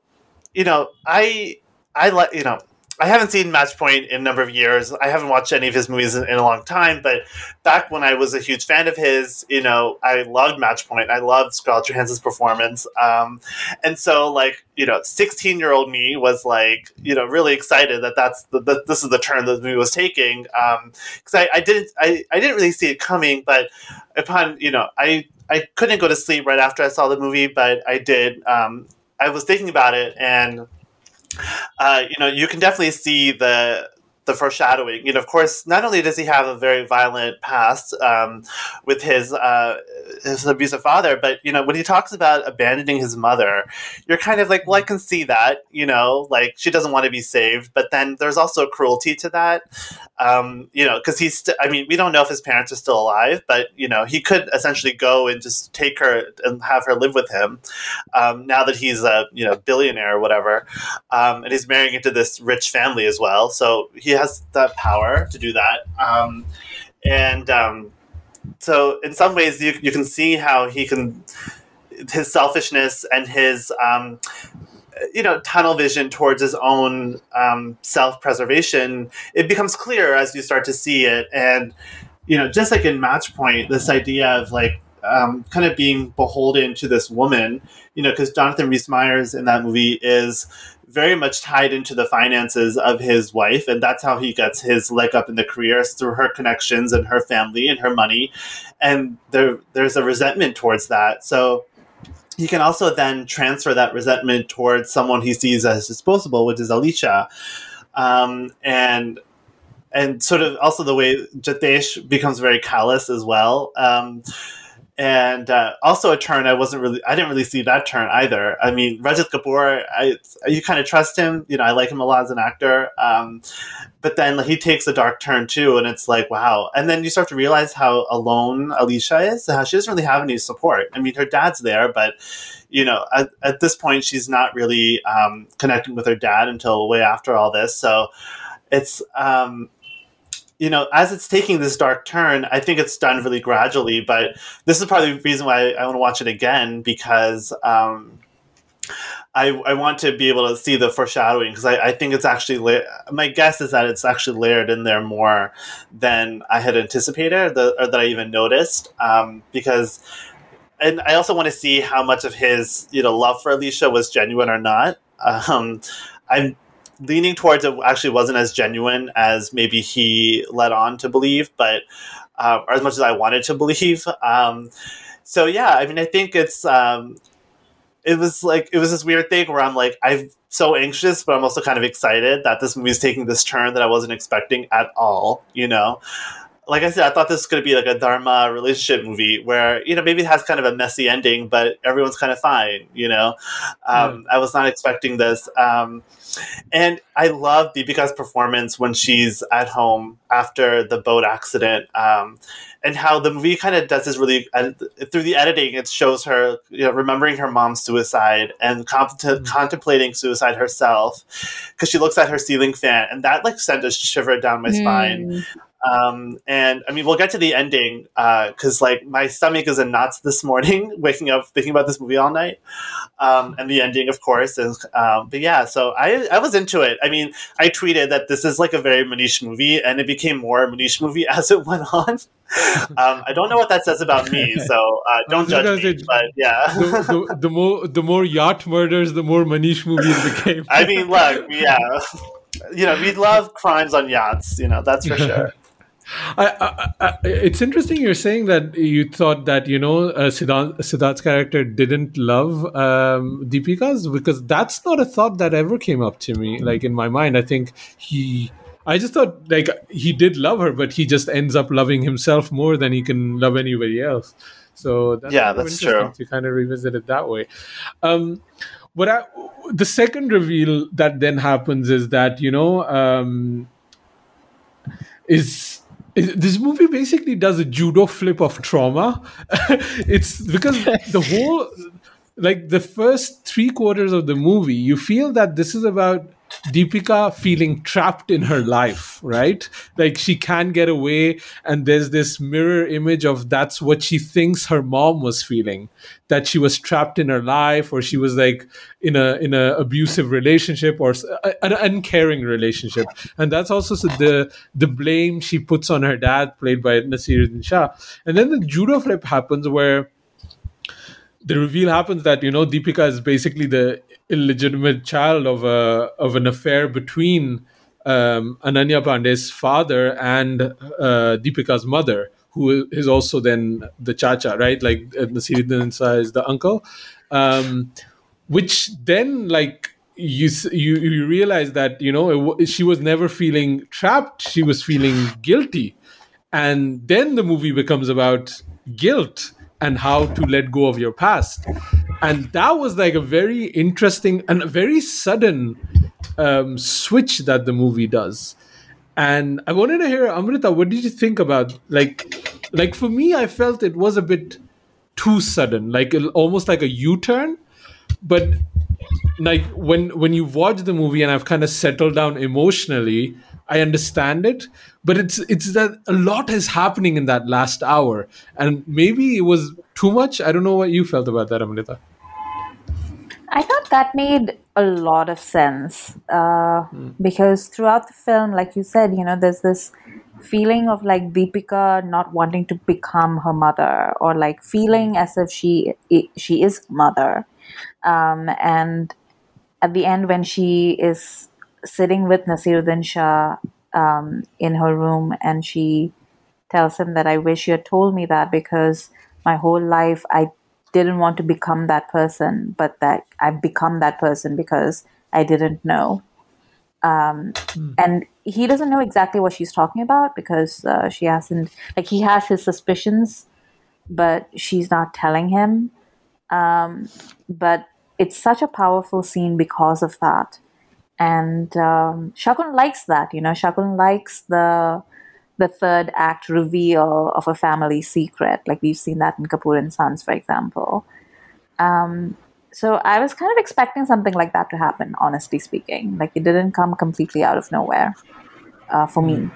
you know, I I like you know I haven't seen Match Point in a number of years. I haven't watched any of his movies in, in a long time. But back when I was a huge fan of his, you know, I loved Match Point. I loved Scarlett Johansson's performance. Um, and so, like, you know, sixteen-year-old me was like, you know, really excited that that's the, this is the turn that the movie was taking. Because I, I didn't I, I didn't really see it coming, but upon you know, I I couldn't go to sleep right after I saw the movie, but I did. Um, I was thinking about it and uh, you know, you can definitely see the the foreshadowing. You know, of course, not only does he have a very violent past um, with his uh, his abusive father, but you know, when he talks about abandoning his mother, you're kind of like, well, I can see that. You know, like she doesn't want to be saved, but then there's also cruelty to that. Um, you know, because he's. St- I mean, we don't know if his parents are still alive, but you know, he could essentially go and just take her and have her live with him. Um, now that he's a you know billionaire or whatever, um, and he's marrying into this rich family as well. So he has that power to do that. Um, and um, so, in some ways, you, you can see how he can his selfishness and his um, you know tunnel vision towards his own um, self preservation. It becomes clear as you start to see it, and you know, just like in Match Point, this idea of like um, kind of being beholden to this woman, you know, because Jonathan Rhys Meyers in that movie is very much tied into the finances of his wife, and that's how he gets his leg up in the career through her connections and her family and her money, and there there's a resentment towards that. So he can also then transfer that resentment towards someone he sees as disposable, which is Alicia, um, and and sort of also the way Jitesh becomes very callous as well. Um, and uh, also a turn I wasn't really I didn't really see that turn either. I mean Rajat Kapoor, I you kind of trust him. You know I like him a lot as an actor, um, but then like, he takes a dark turn too, and it's like wow. And then you start to realize how alone Alicia is. How she doesn't really have any support. I mean her dad's there, but you know at, at this point she's not really um, connecting with her dad until way after all this. So it's um, you know, as it's taking this dark turn, I think it's done really gradually. But this is probably the reason why I want to watch it again because um, I, I want to be able to see the foreshadowing because I, I think it's actually la- my guess is that it's actually layered in there more than I had anticipated the, or that I even noticed um, because and I also want to see how much of his you know love for Alicia was genuine or not. Um, I'm leaning towards it actually wasn't as genuine as maybe he led on to believe, but uh, or as much as I wanted to believe. Um, so yeah, I mean, I think it's um, it was like it was this weird thing where I'm like I'm so anxious, but I'm also kind of excited that this movie is taking this turn that I wasn't expecting at all. You know, like I said, I thought this was going to be like a Dharma relationship movie where, you know, maybe it has kind of a messy ending, but everyone's kind of fine, you know? Um, I was not expecting this. Um, and I love Deepika's performance when she's at home after the boat accident. Um, and how the movie kind of does this really uh, through the editing it shows her you know remembering her mom's suicide and mm-hmm. contemplating suicide herself because she looks at her ceiling fan and that like sent a shiver down my mm. spine um, and I mean, we'll get to the ending because, uh, like, my stomach is in knots this morning, waking up thinking about this movie all night, um, and the ending, of course. Is um, but yeah, so I I was into it. I mean, I tweeted that this is like a very Manish movie, and it became more a Manish movie as it went on. Um, I don't know what that says about me, so uh, don't judge me. It, but yeah, the, the, the, more the more yacht murders, the more Manish movie it became. I mean, look, yeah, you know, we love crimes on yachts. You know, that's for sure. I, I, I, it's interesting you're saying that you thought that you know uh, Siddharth, Siddharth's character didn't love um, Deepika's because that's not a thought that ever came up to me. Like in my mind, I think he. I just thought like he did love her, but he just ends up loving himself more than he can love anybody else. So that's yeah, that's true. To kind of revisit it that way. Um, what I, the second reveal that then happens is that you know um, is this movie basically does a judo flip of trauma. it's because the whole, like the first three quarters of the movie, you feel that this is about Deepika feeling trapped in her life, right? Like she can't get away, and there's this mirror image of that's what she thinks her mom was feeling, that she was trapped in her life, or she was like in a in a abusive relationship or an uncaring relationship, and that's also the the blame she puts on her dad, played by Naseeruddin Shah, and then the judo flip happens where the reveal happens that you know Deepika is basically the illegitimate child of a of an affair between um, Ananya Panday's father and uh, Deepika's mother, who is also then the chacha, right? Like uh, Naseeruddin is the uncle, um, which then like you you you realize that you know it, she was never feeling trapped; she was feeling guilty, and then the movie becomes about guilt and how to let go of your past. And that was like a very interesting and a very sudden um, switch that the movie does. And I wanted to hear Amrita, what did you think about like like for me I felt it was a bit too sudden, like almost like a U-turn. But like when when you watch the movie and I've kind of settled down emotionally, I understand it, but it's it's that a lot is happening in that last hour, and maybe it was too much. I don't know what you felt about that, Amrita. I thought that made a lot of sense uh, mm. because throughout the film, like you said, you know, there's this feeling of like Deepika not wanting to become her mother or like feeling as if she she is mother, um, and at the end when she is sitting with Naseeruddin Shah um, in her room, and she tells him that I wish you had told me that because my whole life I didn't want to become that person, but that I've become that person because I didn't know. Um, mm. And he doesn't know exactly what she's talking about because uh, she hasn't, like, he has his suspicions, but she's not telling him. Um, but it's such a powerful scene because of that and um, Shakun likes that. You know, Shakun likes the the third act reveal of a family secret, like we've seen that in Kapoor and Sons, for example. Um, so I was kind of expecting something like that to happen. Honestly speaking, like it didn't come completely out of nowhere uh, for me.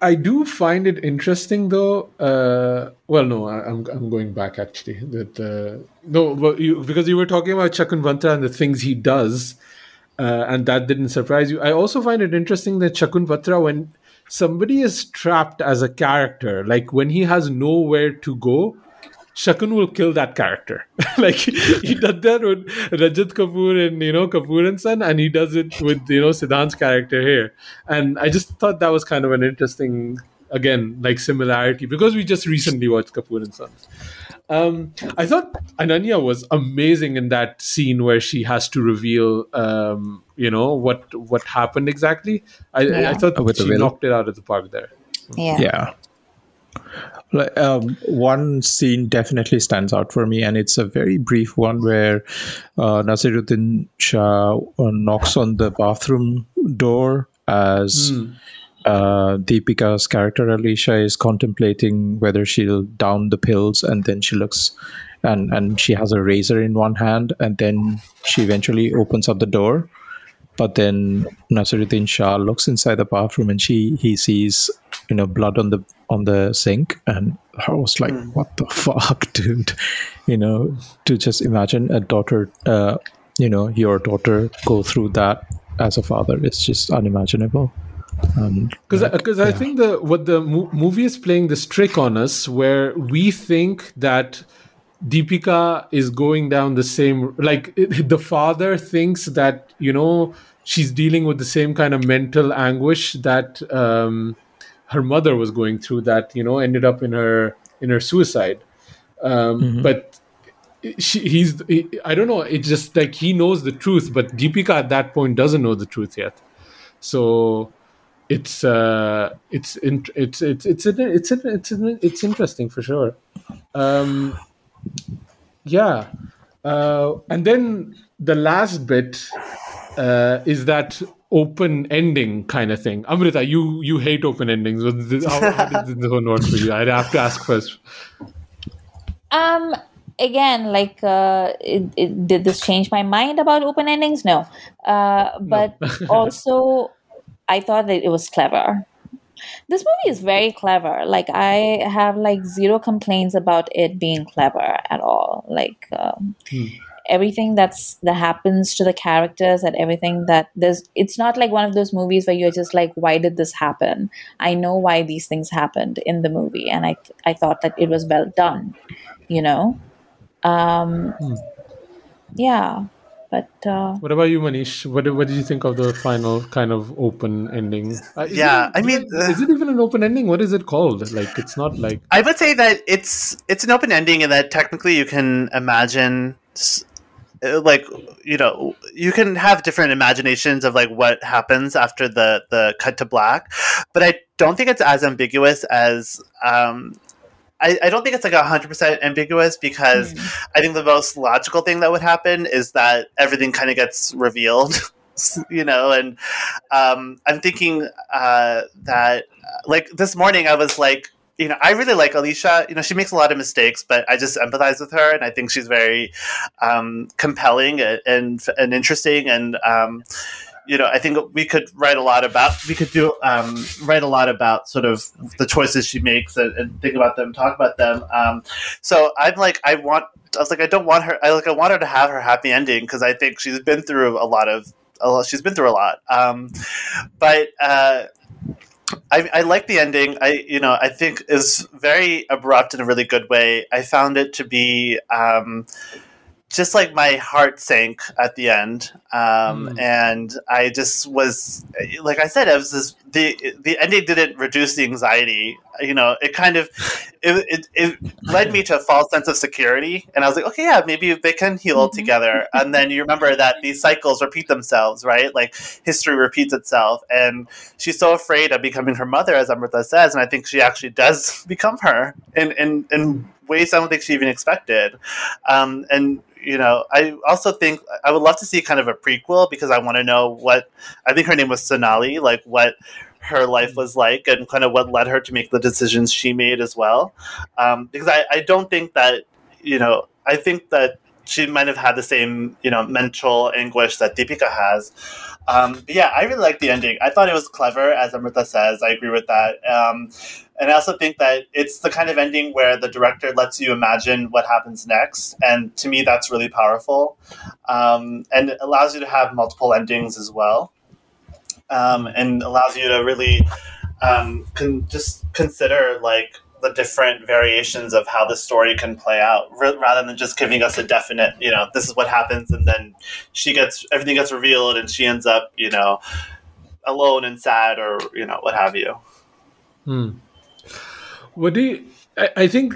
I do find it interesting, though. Uh, well, no, I, am I'm going back actually. That uh, no, you, because you were talking about Shakun Batra and the things he does, uh, and that didn't surprise you. I also find it interesting that Shakun Batra, when somebody is trapped as a character, like when he has nowhere to go, Shakun will kill that character. like he did that with Rajat Kapoor and you know Kapoor and Son, and he does it with you know Siddhant's character here. And I just thought that was kind of an interesting, again, like similarity because we just recently watched Kapoor and Sons. Um, I thought Ananya was amazing in that scene where she has to reveal, um, you know, what what happened exactly. I, Yeah. I thought With she knocked it out of the park there. Yeah. yeah like um, one scene definitely stands out for me and it's a very brief one where uh, naseeruddin shah uh, knocks on the bathroom door as uh, deepika's character alicia is contemplating whether she'll down the pills and then she looks and and she has a razor in one hand and then she eventually opens up the door. But then Naseeruddin Shah looks inside the bathroom and she he sees you know blood on the on the sink and I was like what the fuck dude? You know to just imagine a daughter uh, you know your daughter go through that as a father it's just unimaginable. Um, Because because I think the what the mo- movie is playing this trick on us where we think that Deepika is going down the same like it- the father thinks that you know she's dealing with the same kind of mental anguish that um, her mother was going through that you know ended up in her in her suicide. Um, but she, he's he, I don't know it's just like he knows the truth but Deepika at that point doesn't know the truth yet. So it's uh it's in, it's it's it's it's it's it's it's interesting for sure. Um yeah. Uh and then the last bit uh is that open ending kind of thing amrita you you hate open endings how, how does this one work for you i'd have to ask first Um, again, like, uh, it, it, did this change my mind about open endings? No. Uh, but also, I thought that it was clever. This movie is very clever. Like, I have like zero complaints about it being clever at all. Like, um, everything that's that happens to the characters and everything that there's it's not like one of those movies where you're just like why did this happen? I know why these things happened in the movie and i i thought that it was well done you know? Um yeah but uh what about you manish? What, did- what did you think of the final kind of open ending? Uh, Yeah, it- I mean, is it even an open ending? What is it called? Like it's not like I would say that it's it's an open ending and that technically you can imagine s- uh, like you know you can have different imaginations of like what happens after the the cut to black but i don't think it's as ambiguous as um I, I don't think it's like 100% ambiguous because I think the most logical thing that would happen is that everything kind of gets revealed, you know, and um, I'm thinking uh, that, like, this morning I was like, you know, I really like Alicia. You know, she makes a lot of mistakes, but I just empathize with her, and I think she's very um, compelling and, and and interesting. And um, you know, I think we could write a lot about. We could do um, write a lot about sort of the choices she makes and, and think about them, talk about them. Um, so I'm like, I want. I was like, I don't want her. I like, I want her to have her happy ending because I think she's been through a lot of. A lot, she's been through a lot, um, but. Uh, I, I like the ending. I you know I think is very abrupt in a really good way. I found it to be um, just like my heart sank at the end, um, and I just was like I said, it was this, the the ending didn't reduce the anxiety. You know, it kind of it, it, it led me to a false sense of security, and I was like, okay, yeah, maybe they can heal together. And then you remember that these cycles repeat themselves, right? Like history repeats itself, and she's so afraid of becoming her mother, as Amrita says, and I think she actually does become her in in, in ways I don't think she even expected. Um, and you know, I also think I would love to see kind of a prequel because I want to know what I think her name was Sonali, like what her life was like and kind of what led her to make the decisions she made as well. Um, because I, I don't think that, you know, I think that she might have had the same, you know, mental anguish that Deepika has. Um, but yeah, I really like the ending. I thought it was clever, as Amrita says. I agree with that. Um, and I also think that it's the kind of ending where the director lets you imagine what happens next. And to me, that's really powerful. Um, and it allows you to have multiple endings as well. Um, and allows you to really um, con- just consider like the different variations of how the story can play out r- rather than just giving us a definite you know this is what happens and then she gets everything gets revealed and she ends up you know alone and sad or you know what have you hmm. What do you, I, I think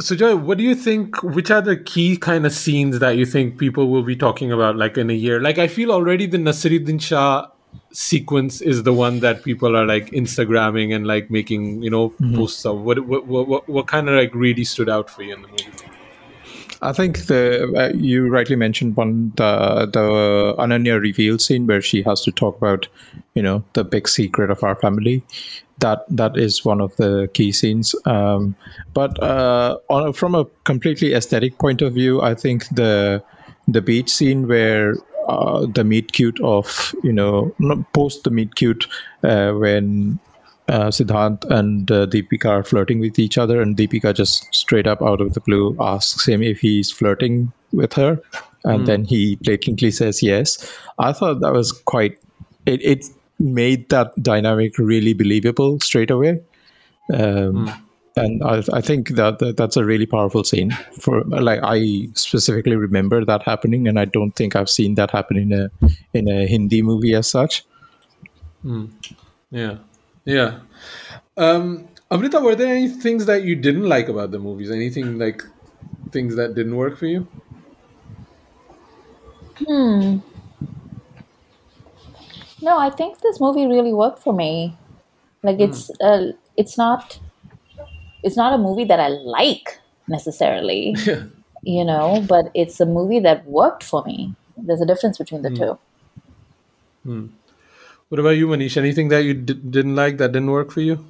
Sujoy, what do you think? Which are the key kind of scenes that you think people will be talking about, like in a year? Like I feel already the Naseeruddin Shah sequence is the one that people are like Instagramming and like making you know mm-hmm. posts of. What what what, what kind of like really stood out for you in the movie? I think the uh, you rightly mentioned one the the Ananya reveal scene where she has to talk about you know the big secret of our family. That that is one of the key scenes. Um, but uh, on, from a completely aesthetic point of view, I think the the beach scene where uh, the meet cute of you know post the meet cute uh, when uh, Siddhant and uh, Deepika are flirting with each other, and Deepika just straight up out of the blue asks him if he's flirting with her, and mm. then he blatantly says yes. I thought that was quite. It, it made that dynamic really believable straight away. Um, mm. And I, I think that, that, that's a really powerful scene. For like, I specifically remember that happening, and I don't think I've seen that happen in a in a Hindi movie as such. Mm. Yeah, yeah. Um, Amrita, were there any things that you didn't like about the movies? Anything like things that didn't work for you? Hmm. No, I think this movie really worked for me. Like hmm. it's uh, it's not it's not a movie that I like necessarily. you know, but it's a movie that worked for me. There's a difference between the mm. two. Hmm. What about you, Manish? Anything that you d- didn't like that didn't work for you?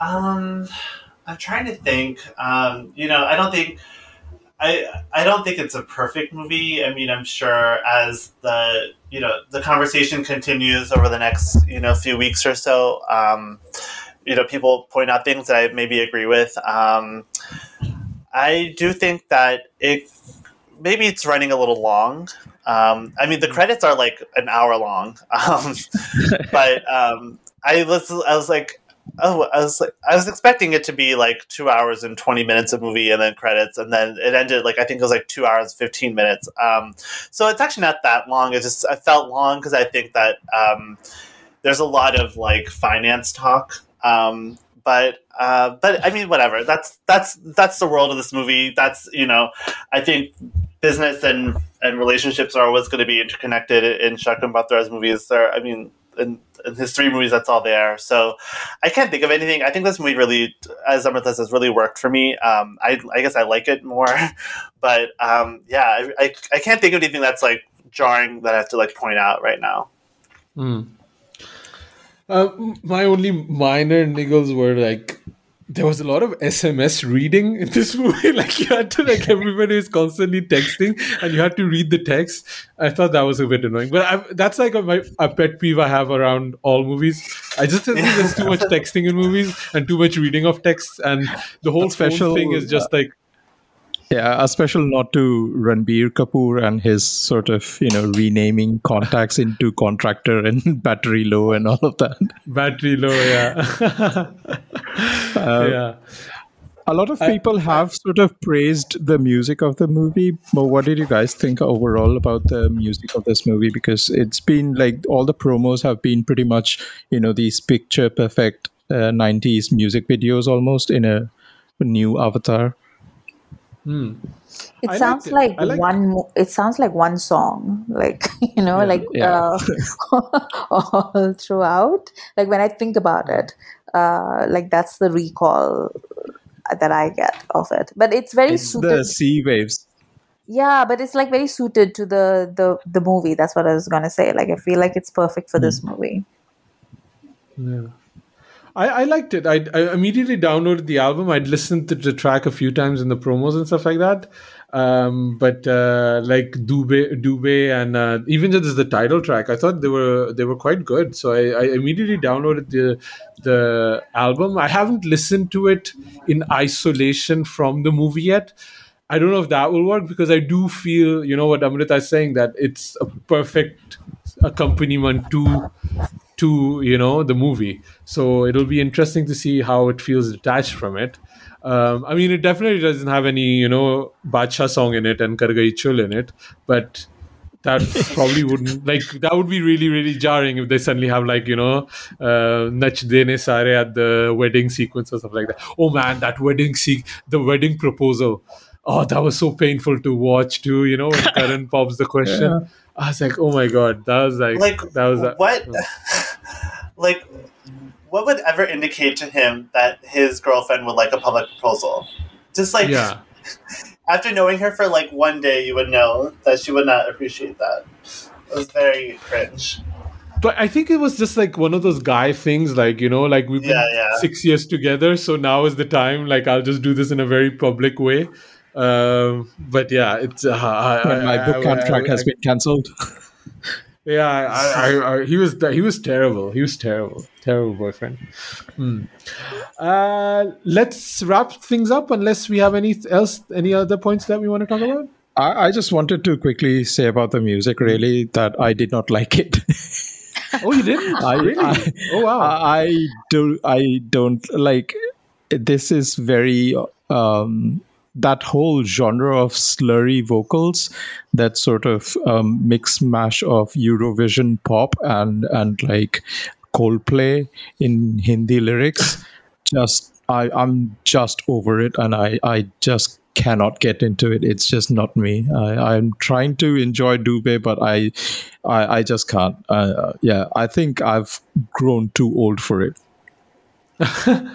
Um, I'm trying to think. Um, you know, I don't think I I don't think it's a perfect movie. I mean, I'm sure as the you know the conversation continues over the next you know few weeks or so, um, you know, people point out things that I maybe agree with. Um, I do think that it maybe it's running a little long. Um, I mean, the credits are like an hour long, um, but um, I was I was like, oh, I was like, I was expecting it to be like two hours and twenty minutes of movie and then credits, and then it ended like I think it was like two hours fifteen minutes. Um, so it's actually not that long. It just I felt long because I think that um, there's a lot of like finance talk. Um, but uh, but I mean, whatever. That's that's that's the world of this movie. That's you know, I think business and and relationships are always going to be interconnected in Shakun Batra's movies. There, I mean, in, in, his three movies, that's all there. So I can't think of anything. I think this movie really, as Amrita says, really worked for me. Um, I, I, guess I like it more, but um, yeah, I, I, I, can't think of anything that's like jarring that I have to like point out right now. Mm. Uh, my only minor niggles were like there was a lot of SMS reading in this movie. like you had to like everybody was constantly texting, and you had to read the text. I thought that was a bit annoying, but I, that's like a, my, a pet peeve I have around all movies. I just think there's too much texting in movies and too much reading of texts, and the whole special thing is just like yeah, a special nod to Ranbir Kapoor and his sort of, you know, renaming contacts into contractor and battery low and all of that. Battery low, yeah. uh, yeah. A lot of people have sort of praised the music of the movie. But what did you guys think overall about the music of this movie? Because it's been like all the promos have been pretty much, you know, these picture perfect uh, 90s music videos almost in a new avatar. Hmm. It I sounds like it. one. It sounds like one song, like you know, yeah, like yeah. Uh, all throughout. Like when I think about it, uh, like that's the recall that I get of it. But it's very it's suited. The sea waves. Yeah, but it's like very suited to the the the movie. That's what I was gonna say. Like I feel like it's perfect for mm. this movie. Yeah. I, I liked it. I, I immediately downloaded the album. I'd listened to the track a few times in the promos and stuff like that. Um, but uh, like Doobey, Doobey, and uh, even just the title track, I thought they were they were quite good. So I, I immediately downloaded the the album. I haven't listened to it in isolation from the movie yet. I don't know if that will work because I do feel, you know, what Amrita is saying that it's a perfect accompaniment to to you know the movie. So it'll be interesting to see how it feels detached from it. Um, i mean it definitely doesn't have any you know bacha song in it and Kar Gayi Chull in it but that probably wouldn't like that would be really really jarring if they suddenly have like you know uh Nachde Ne Saare at the wedding sequence or something like that. Oh man that wedding se- the wedding proposal. Oh that was so painful to watch too you know when Karan pops the question. Yeah. i was like oh my god that was like, Like that was what? like, what would ever indicate to him that his girlfriend would like a public proposal? Just like yeah after knowing her for like one day, you would know that she would not appreciate that. It was very cringe. But I think it was just like one of those guy things, like you know, like we've been Yeah, yeah. six years together, so now is the time. Like I'll just do this in a very public way. Um, but yeah, it's uh, I, when my book I- contract I- has been cancelled. Yeah, I, I, I, he was he was terrible. He was terrible, terrible boyfriend. Hmm. Uh, let's wrap things up. Unless we have any else, any other points that we want to talk about. I, I just wanted to quickly say about the music, really, that I did not like it. Oh, you didn't? I, really? I, oh wow. I do. I don't like. This is very um, that whole genre of slurry vocals, that sort of um, mix mash of Eurovision pop and and like Coldplay in Hindi lyrics. Just I I'm just over it, and I I just cannot get into it. It's just not me. I, I'm trying to enjoy Doobey, but I, I, I just can't. Uh, yeah, I think I've grown too old for it.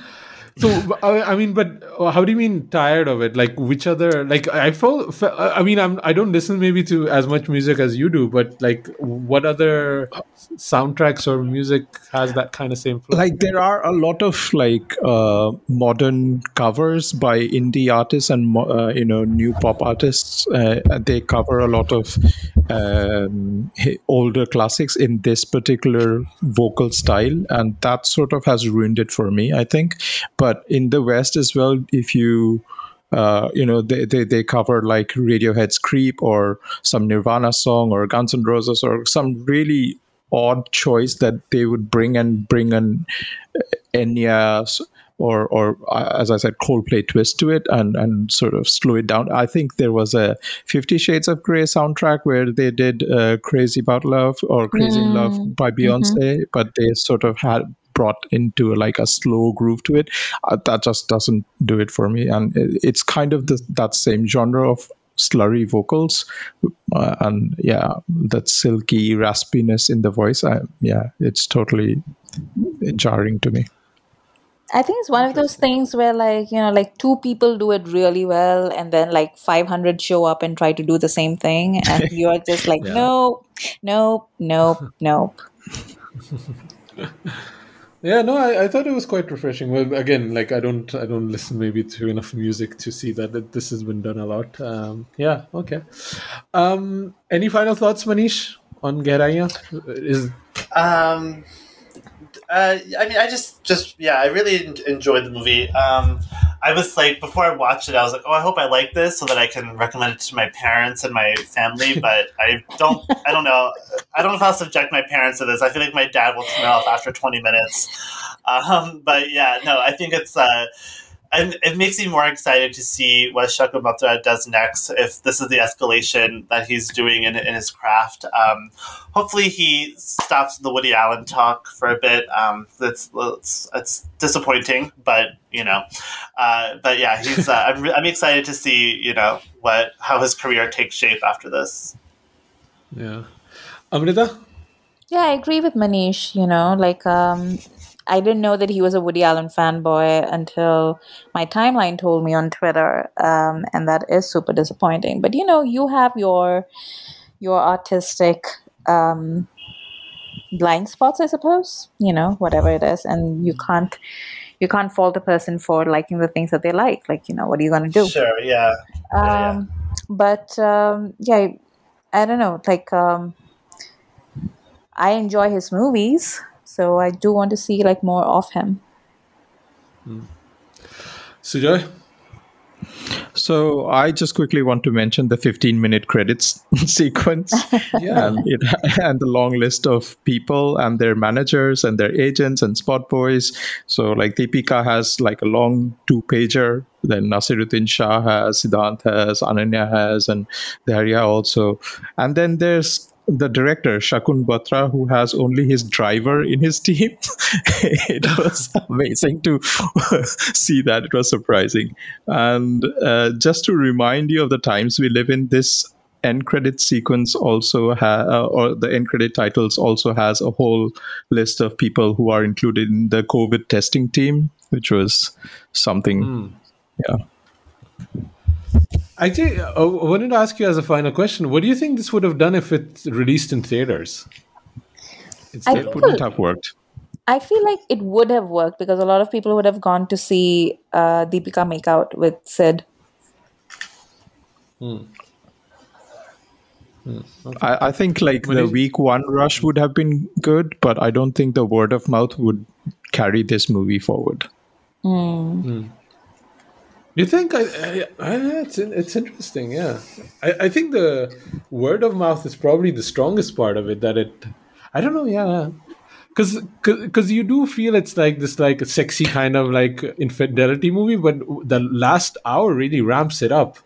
So I mean, but uh, how do you mean tired of it? Like which other? Like I feel. I mean, I'm. I don't listen maybe to as much music as you do, but like, what other soundtracks or music has that kind of same flow? Like there are a lot of like uh, modern covers by indie artists and uh, you know new pop artists. Uh, they cover a lot of um, older classics in this particular vocal style, and that sort of has ruined it for me. I think, but in the West as well, if you uh, you know they, they, they cover like radiohead's creep or some nirvana song or guns n' roses or some really odd choice that they would bring and bring an enya or or uh, as i said coldplay twist to it and and sort of slow it down. I think there was a 50 shades of gray soundtrack where they did uh, crazy about love or crazy in love by beyonce but they sort of had brought into like a slow groove to it uh, that just doesn't do it for me. And it, it's kind of the, that same genre of slurry vocals uh, and yeah that silky raspiness in the voice. I, yeah it's totally jarring to me. I think it's one of those things where, like, you know, like two people do it really well, and then like 500 show up and try to do the same thing, and you're just like, nope, nope, nope, nope. Yeah, no, I, I thought it was quite refreshing. Well, again, like I don't, I don't listen maybe to enough music to see that this has been done a lot. Um, yeah, okay. Um, any final thoughts, Manish, on Gehraiyaan? Is Um, uh, I mean, I just, just yeah, I really enjoyed the movie. Um, I was like, before I watched it, I was like, oh, I hope I like this so that I can recommend it to my parents and my family. But I don't, I don't know, I don't know if I'll subject my parents to this. I feel like my dad will turn off after twenty minutes. Um, but yeah, no, I think it's. Uh, and it makes me more excited to see what Shakun Batra does next. If this is the escalation that he's doing in, in his craft, um, hopefully he stops the Woody Allen talk for a bit. Um, it's, it's it's disappointing, but you know, uh, but yeah, he's. Uh, I'm, re- I'm excited to see you know what how his career takes shape after this. yeah, Amrita? Yeah, I agree with Manish. You know, like, um, I didn't know that he was a Woody Allen fanboy until my timeline told me on Twitter, um, and that is super disappointing. But you know, you have your your artistic um, blind spots, I suppose. You know, whatever it is, and you can't you can't fault a person for liking the things that they like. Like, you know, what are you going to do? Sure, yeah, yeah. Um, but um, yeah, I don't know. Like, um, I enjoy his movies, so I do want to see like more of him. Hmm. Sujoy? So I just quickly want to mention the 15 minute credits sequence Yeah. and it and the long list of people and their managers and their agents and spot boys. So like Deepika has like a long two pager. Then Naseeruddin Shah has, Siddhant has, Ananya has, and Dhairya also. And then there's the director Shakun Batra, who has only his driver in his team. it was amazing to see that. It was surprising. And uh, just to remind you of the times we live in, this end credit sequence also ha- uh, or the end credit titles also has a whole list of people who are included in the COVID testing team, which was something. Yeah. Actually, uh, I wanted to ask you as a final question: What do you think this would have done if it released in theaters? I Instead Wouldn't have worked. I feel like it would have worked because a lot of people would have gone to see uh, Deepika make out with Sid. I, I think like the Manish? week one rush would have been good, but I don't think the word of mouth would carry this movie forward. You think? I, I, I, it's it's interesting. Yeah, I, I think the word of mouth is probably the strongest part of it. That it, I don't know. Yeah, because because you do feel it's like this like a sexy kind of like infidelity movie, but the last hour really ramps it up.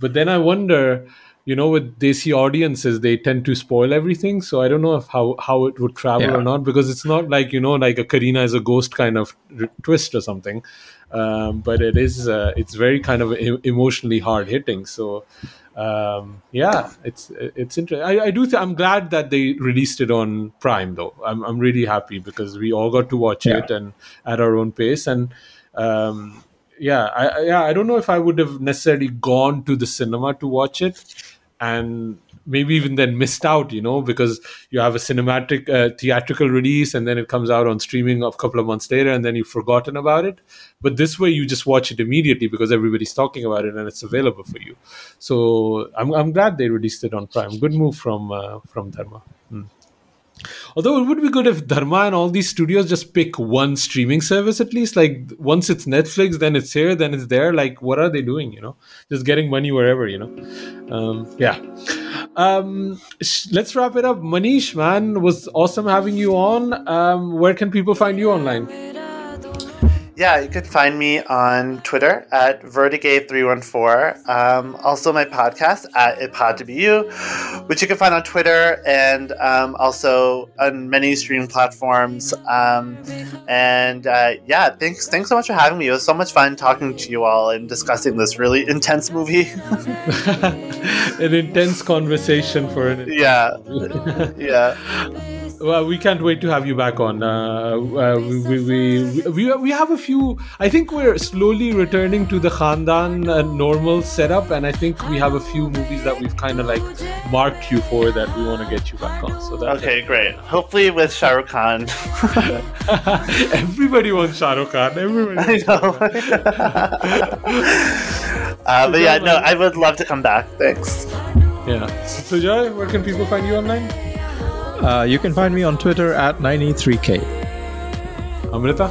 But then I wonder, you know, with Desi audiences, they tend to spoil everything. So I don't know if how how it would travel Yeah. or not because it's not like you know like a Karina is a ghost kind of r- twist or something. Um, but it is uh, it's very kind of emotionally hard hitting. So um, yeah, it's it's interesting. I, I do. Th- I'm glad that they released it on Prime though. I'm I'm really happy because we all got to watch Yeah. it and at our own pace and. Um, yeah, I- yeah, I don't know if I would have necessarily gone to the cinema to watch it, and maybe even then missed out, you know, because you have a cinematic uh, theatrical release and then it comes out on streaming a couple of months later, and then you've forgotten about it. But this way, you just watch it immediately because everybody's talking about it and it's available for you. So I'm I'm glad they released it on Prime. Good move from uh, from Dharma. Hmm. Although it would be good if Dharma and all these studios just pick one streaming service at least. Like once it's Netflix, then it's here, then it's there. Like what are they doing? You know, just getting money wherever. You know, um, yeah. Um, sh- let's wrap it up. Manish, man, was awesome having you on. Um, where can people find you online? Yeah, you can find me on Twitter at Vertigate314. Um, also, my podcast at It Pod to Be You, which you can find on Twitter and um, also on many streaming platforms. Um, and uh, yeah, thanks, thanks so much for having me. It was so much fun talking to you all and discussing this really intense movie. An intense conversation for an yeah, yeah. Well, we can't wait to have you back on. Uh, uh, we, we, we, we, we have a few. I think we're slowly returning to the Khandaan uh, normal setup, and I think we have a few movies that we've kind of like marked you for that we want to get you back on. So that Okay, great. Hopefully with Shah Rukh Khan. everybody wants Shah Rukh Khan. Everybody. I Wants know. uh, but yeah, no, I would love to come back. Thanks. Yeah. Sujoy, where can people find you online? Uh, you can find me on Twitter at 93k. Amrita.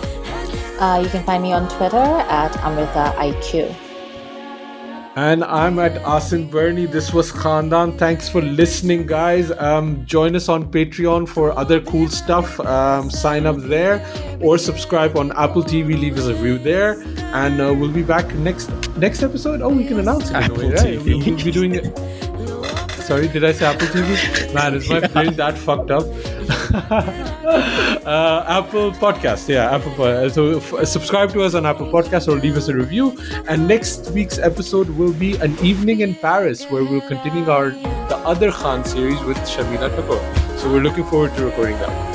Uh, you can find me on Twitter at AmritaIQ. And I'm at Asim Burney. This was Khandaan. Thanks for listening, guys. Um, join us on Patreon for other cool stuff. Um, sign up there or subscribe on Apple TV. Leave us a review there, and uh, we'll be back next next episode. Oh, we can announce it. in a Apple way, right? TV. We'll, we'll be doing it. Sorry, did I say Apple TV? Man, is my brain that fucked up? uh, Apple Podcast, yeah, Apple. So f- subscribe to us on Apple Podcast or leave us a review. And next week's episode will be an evening in Paris, where we'll continue our the other Khan series with Shamila Kapoor. So we're looking forward to recording that.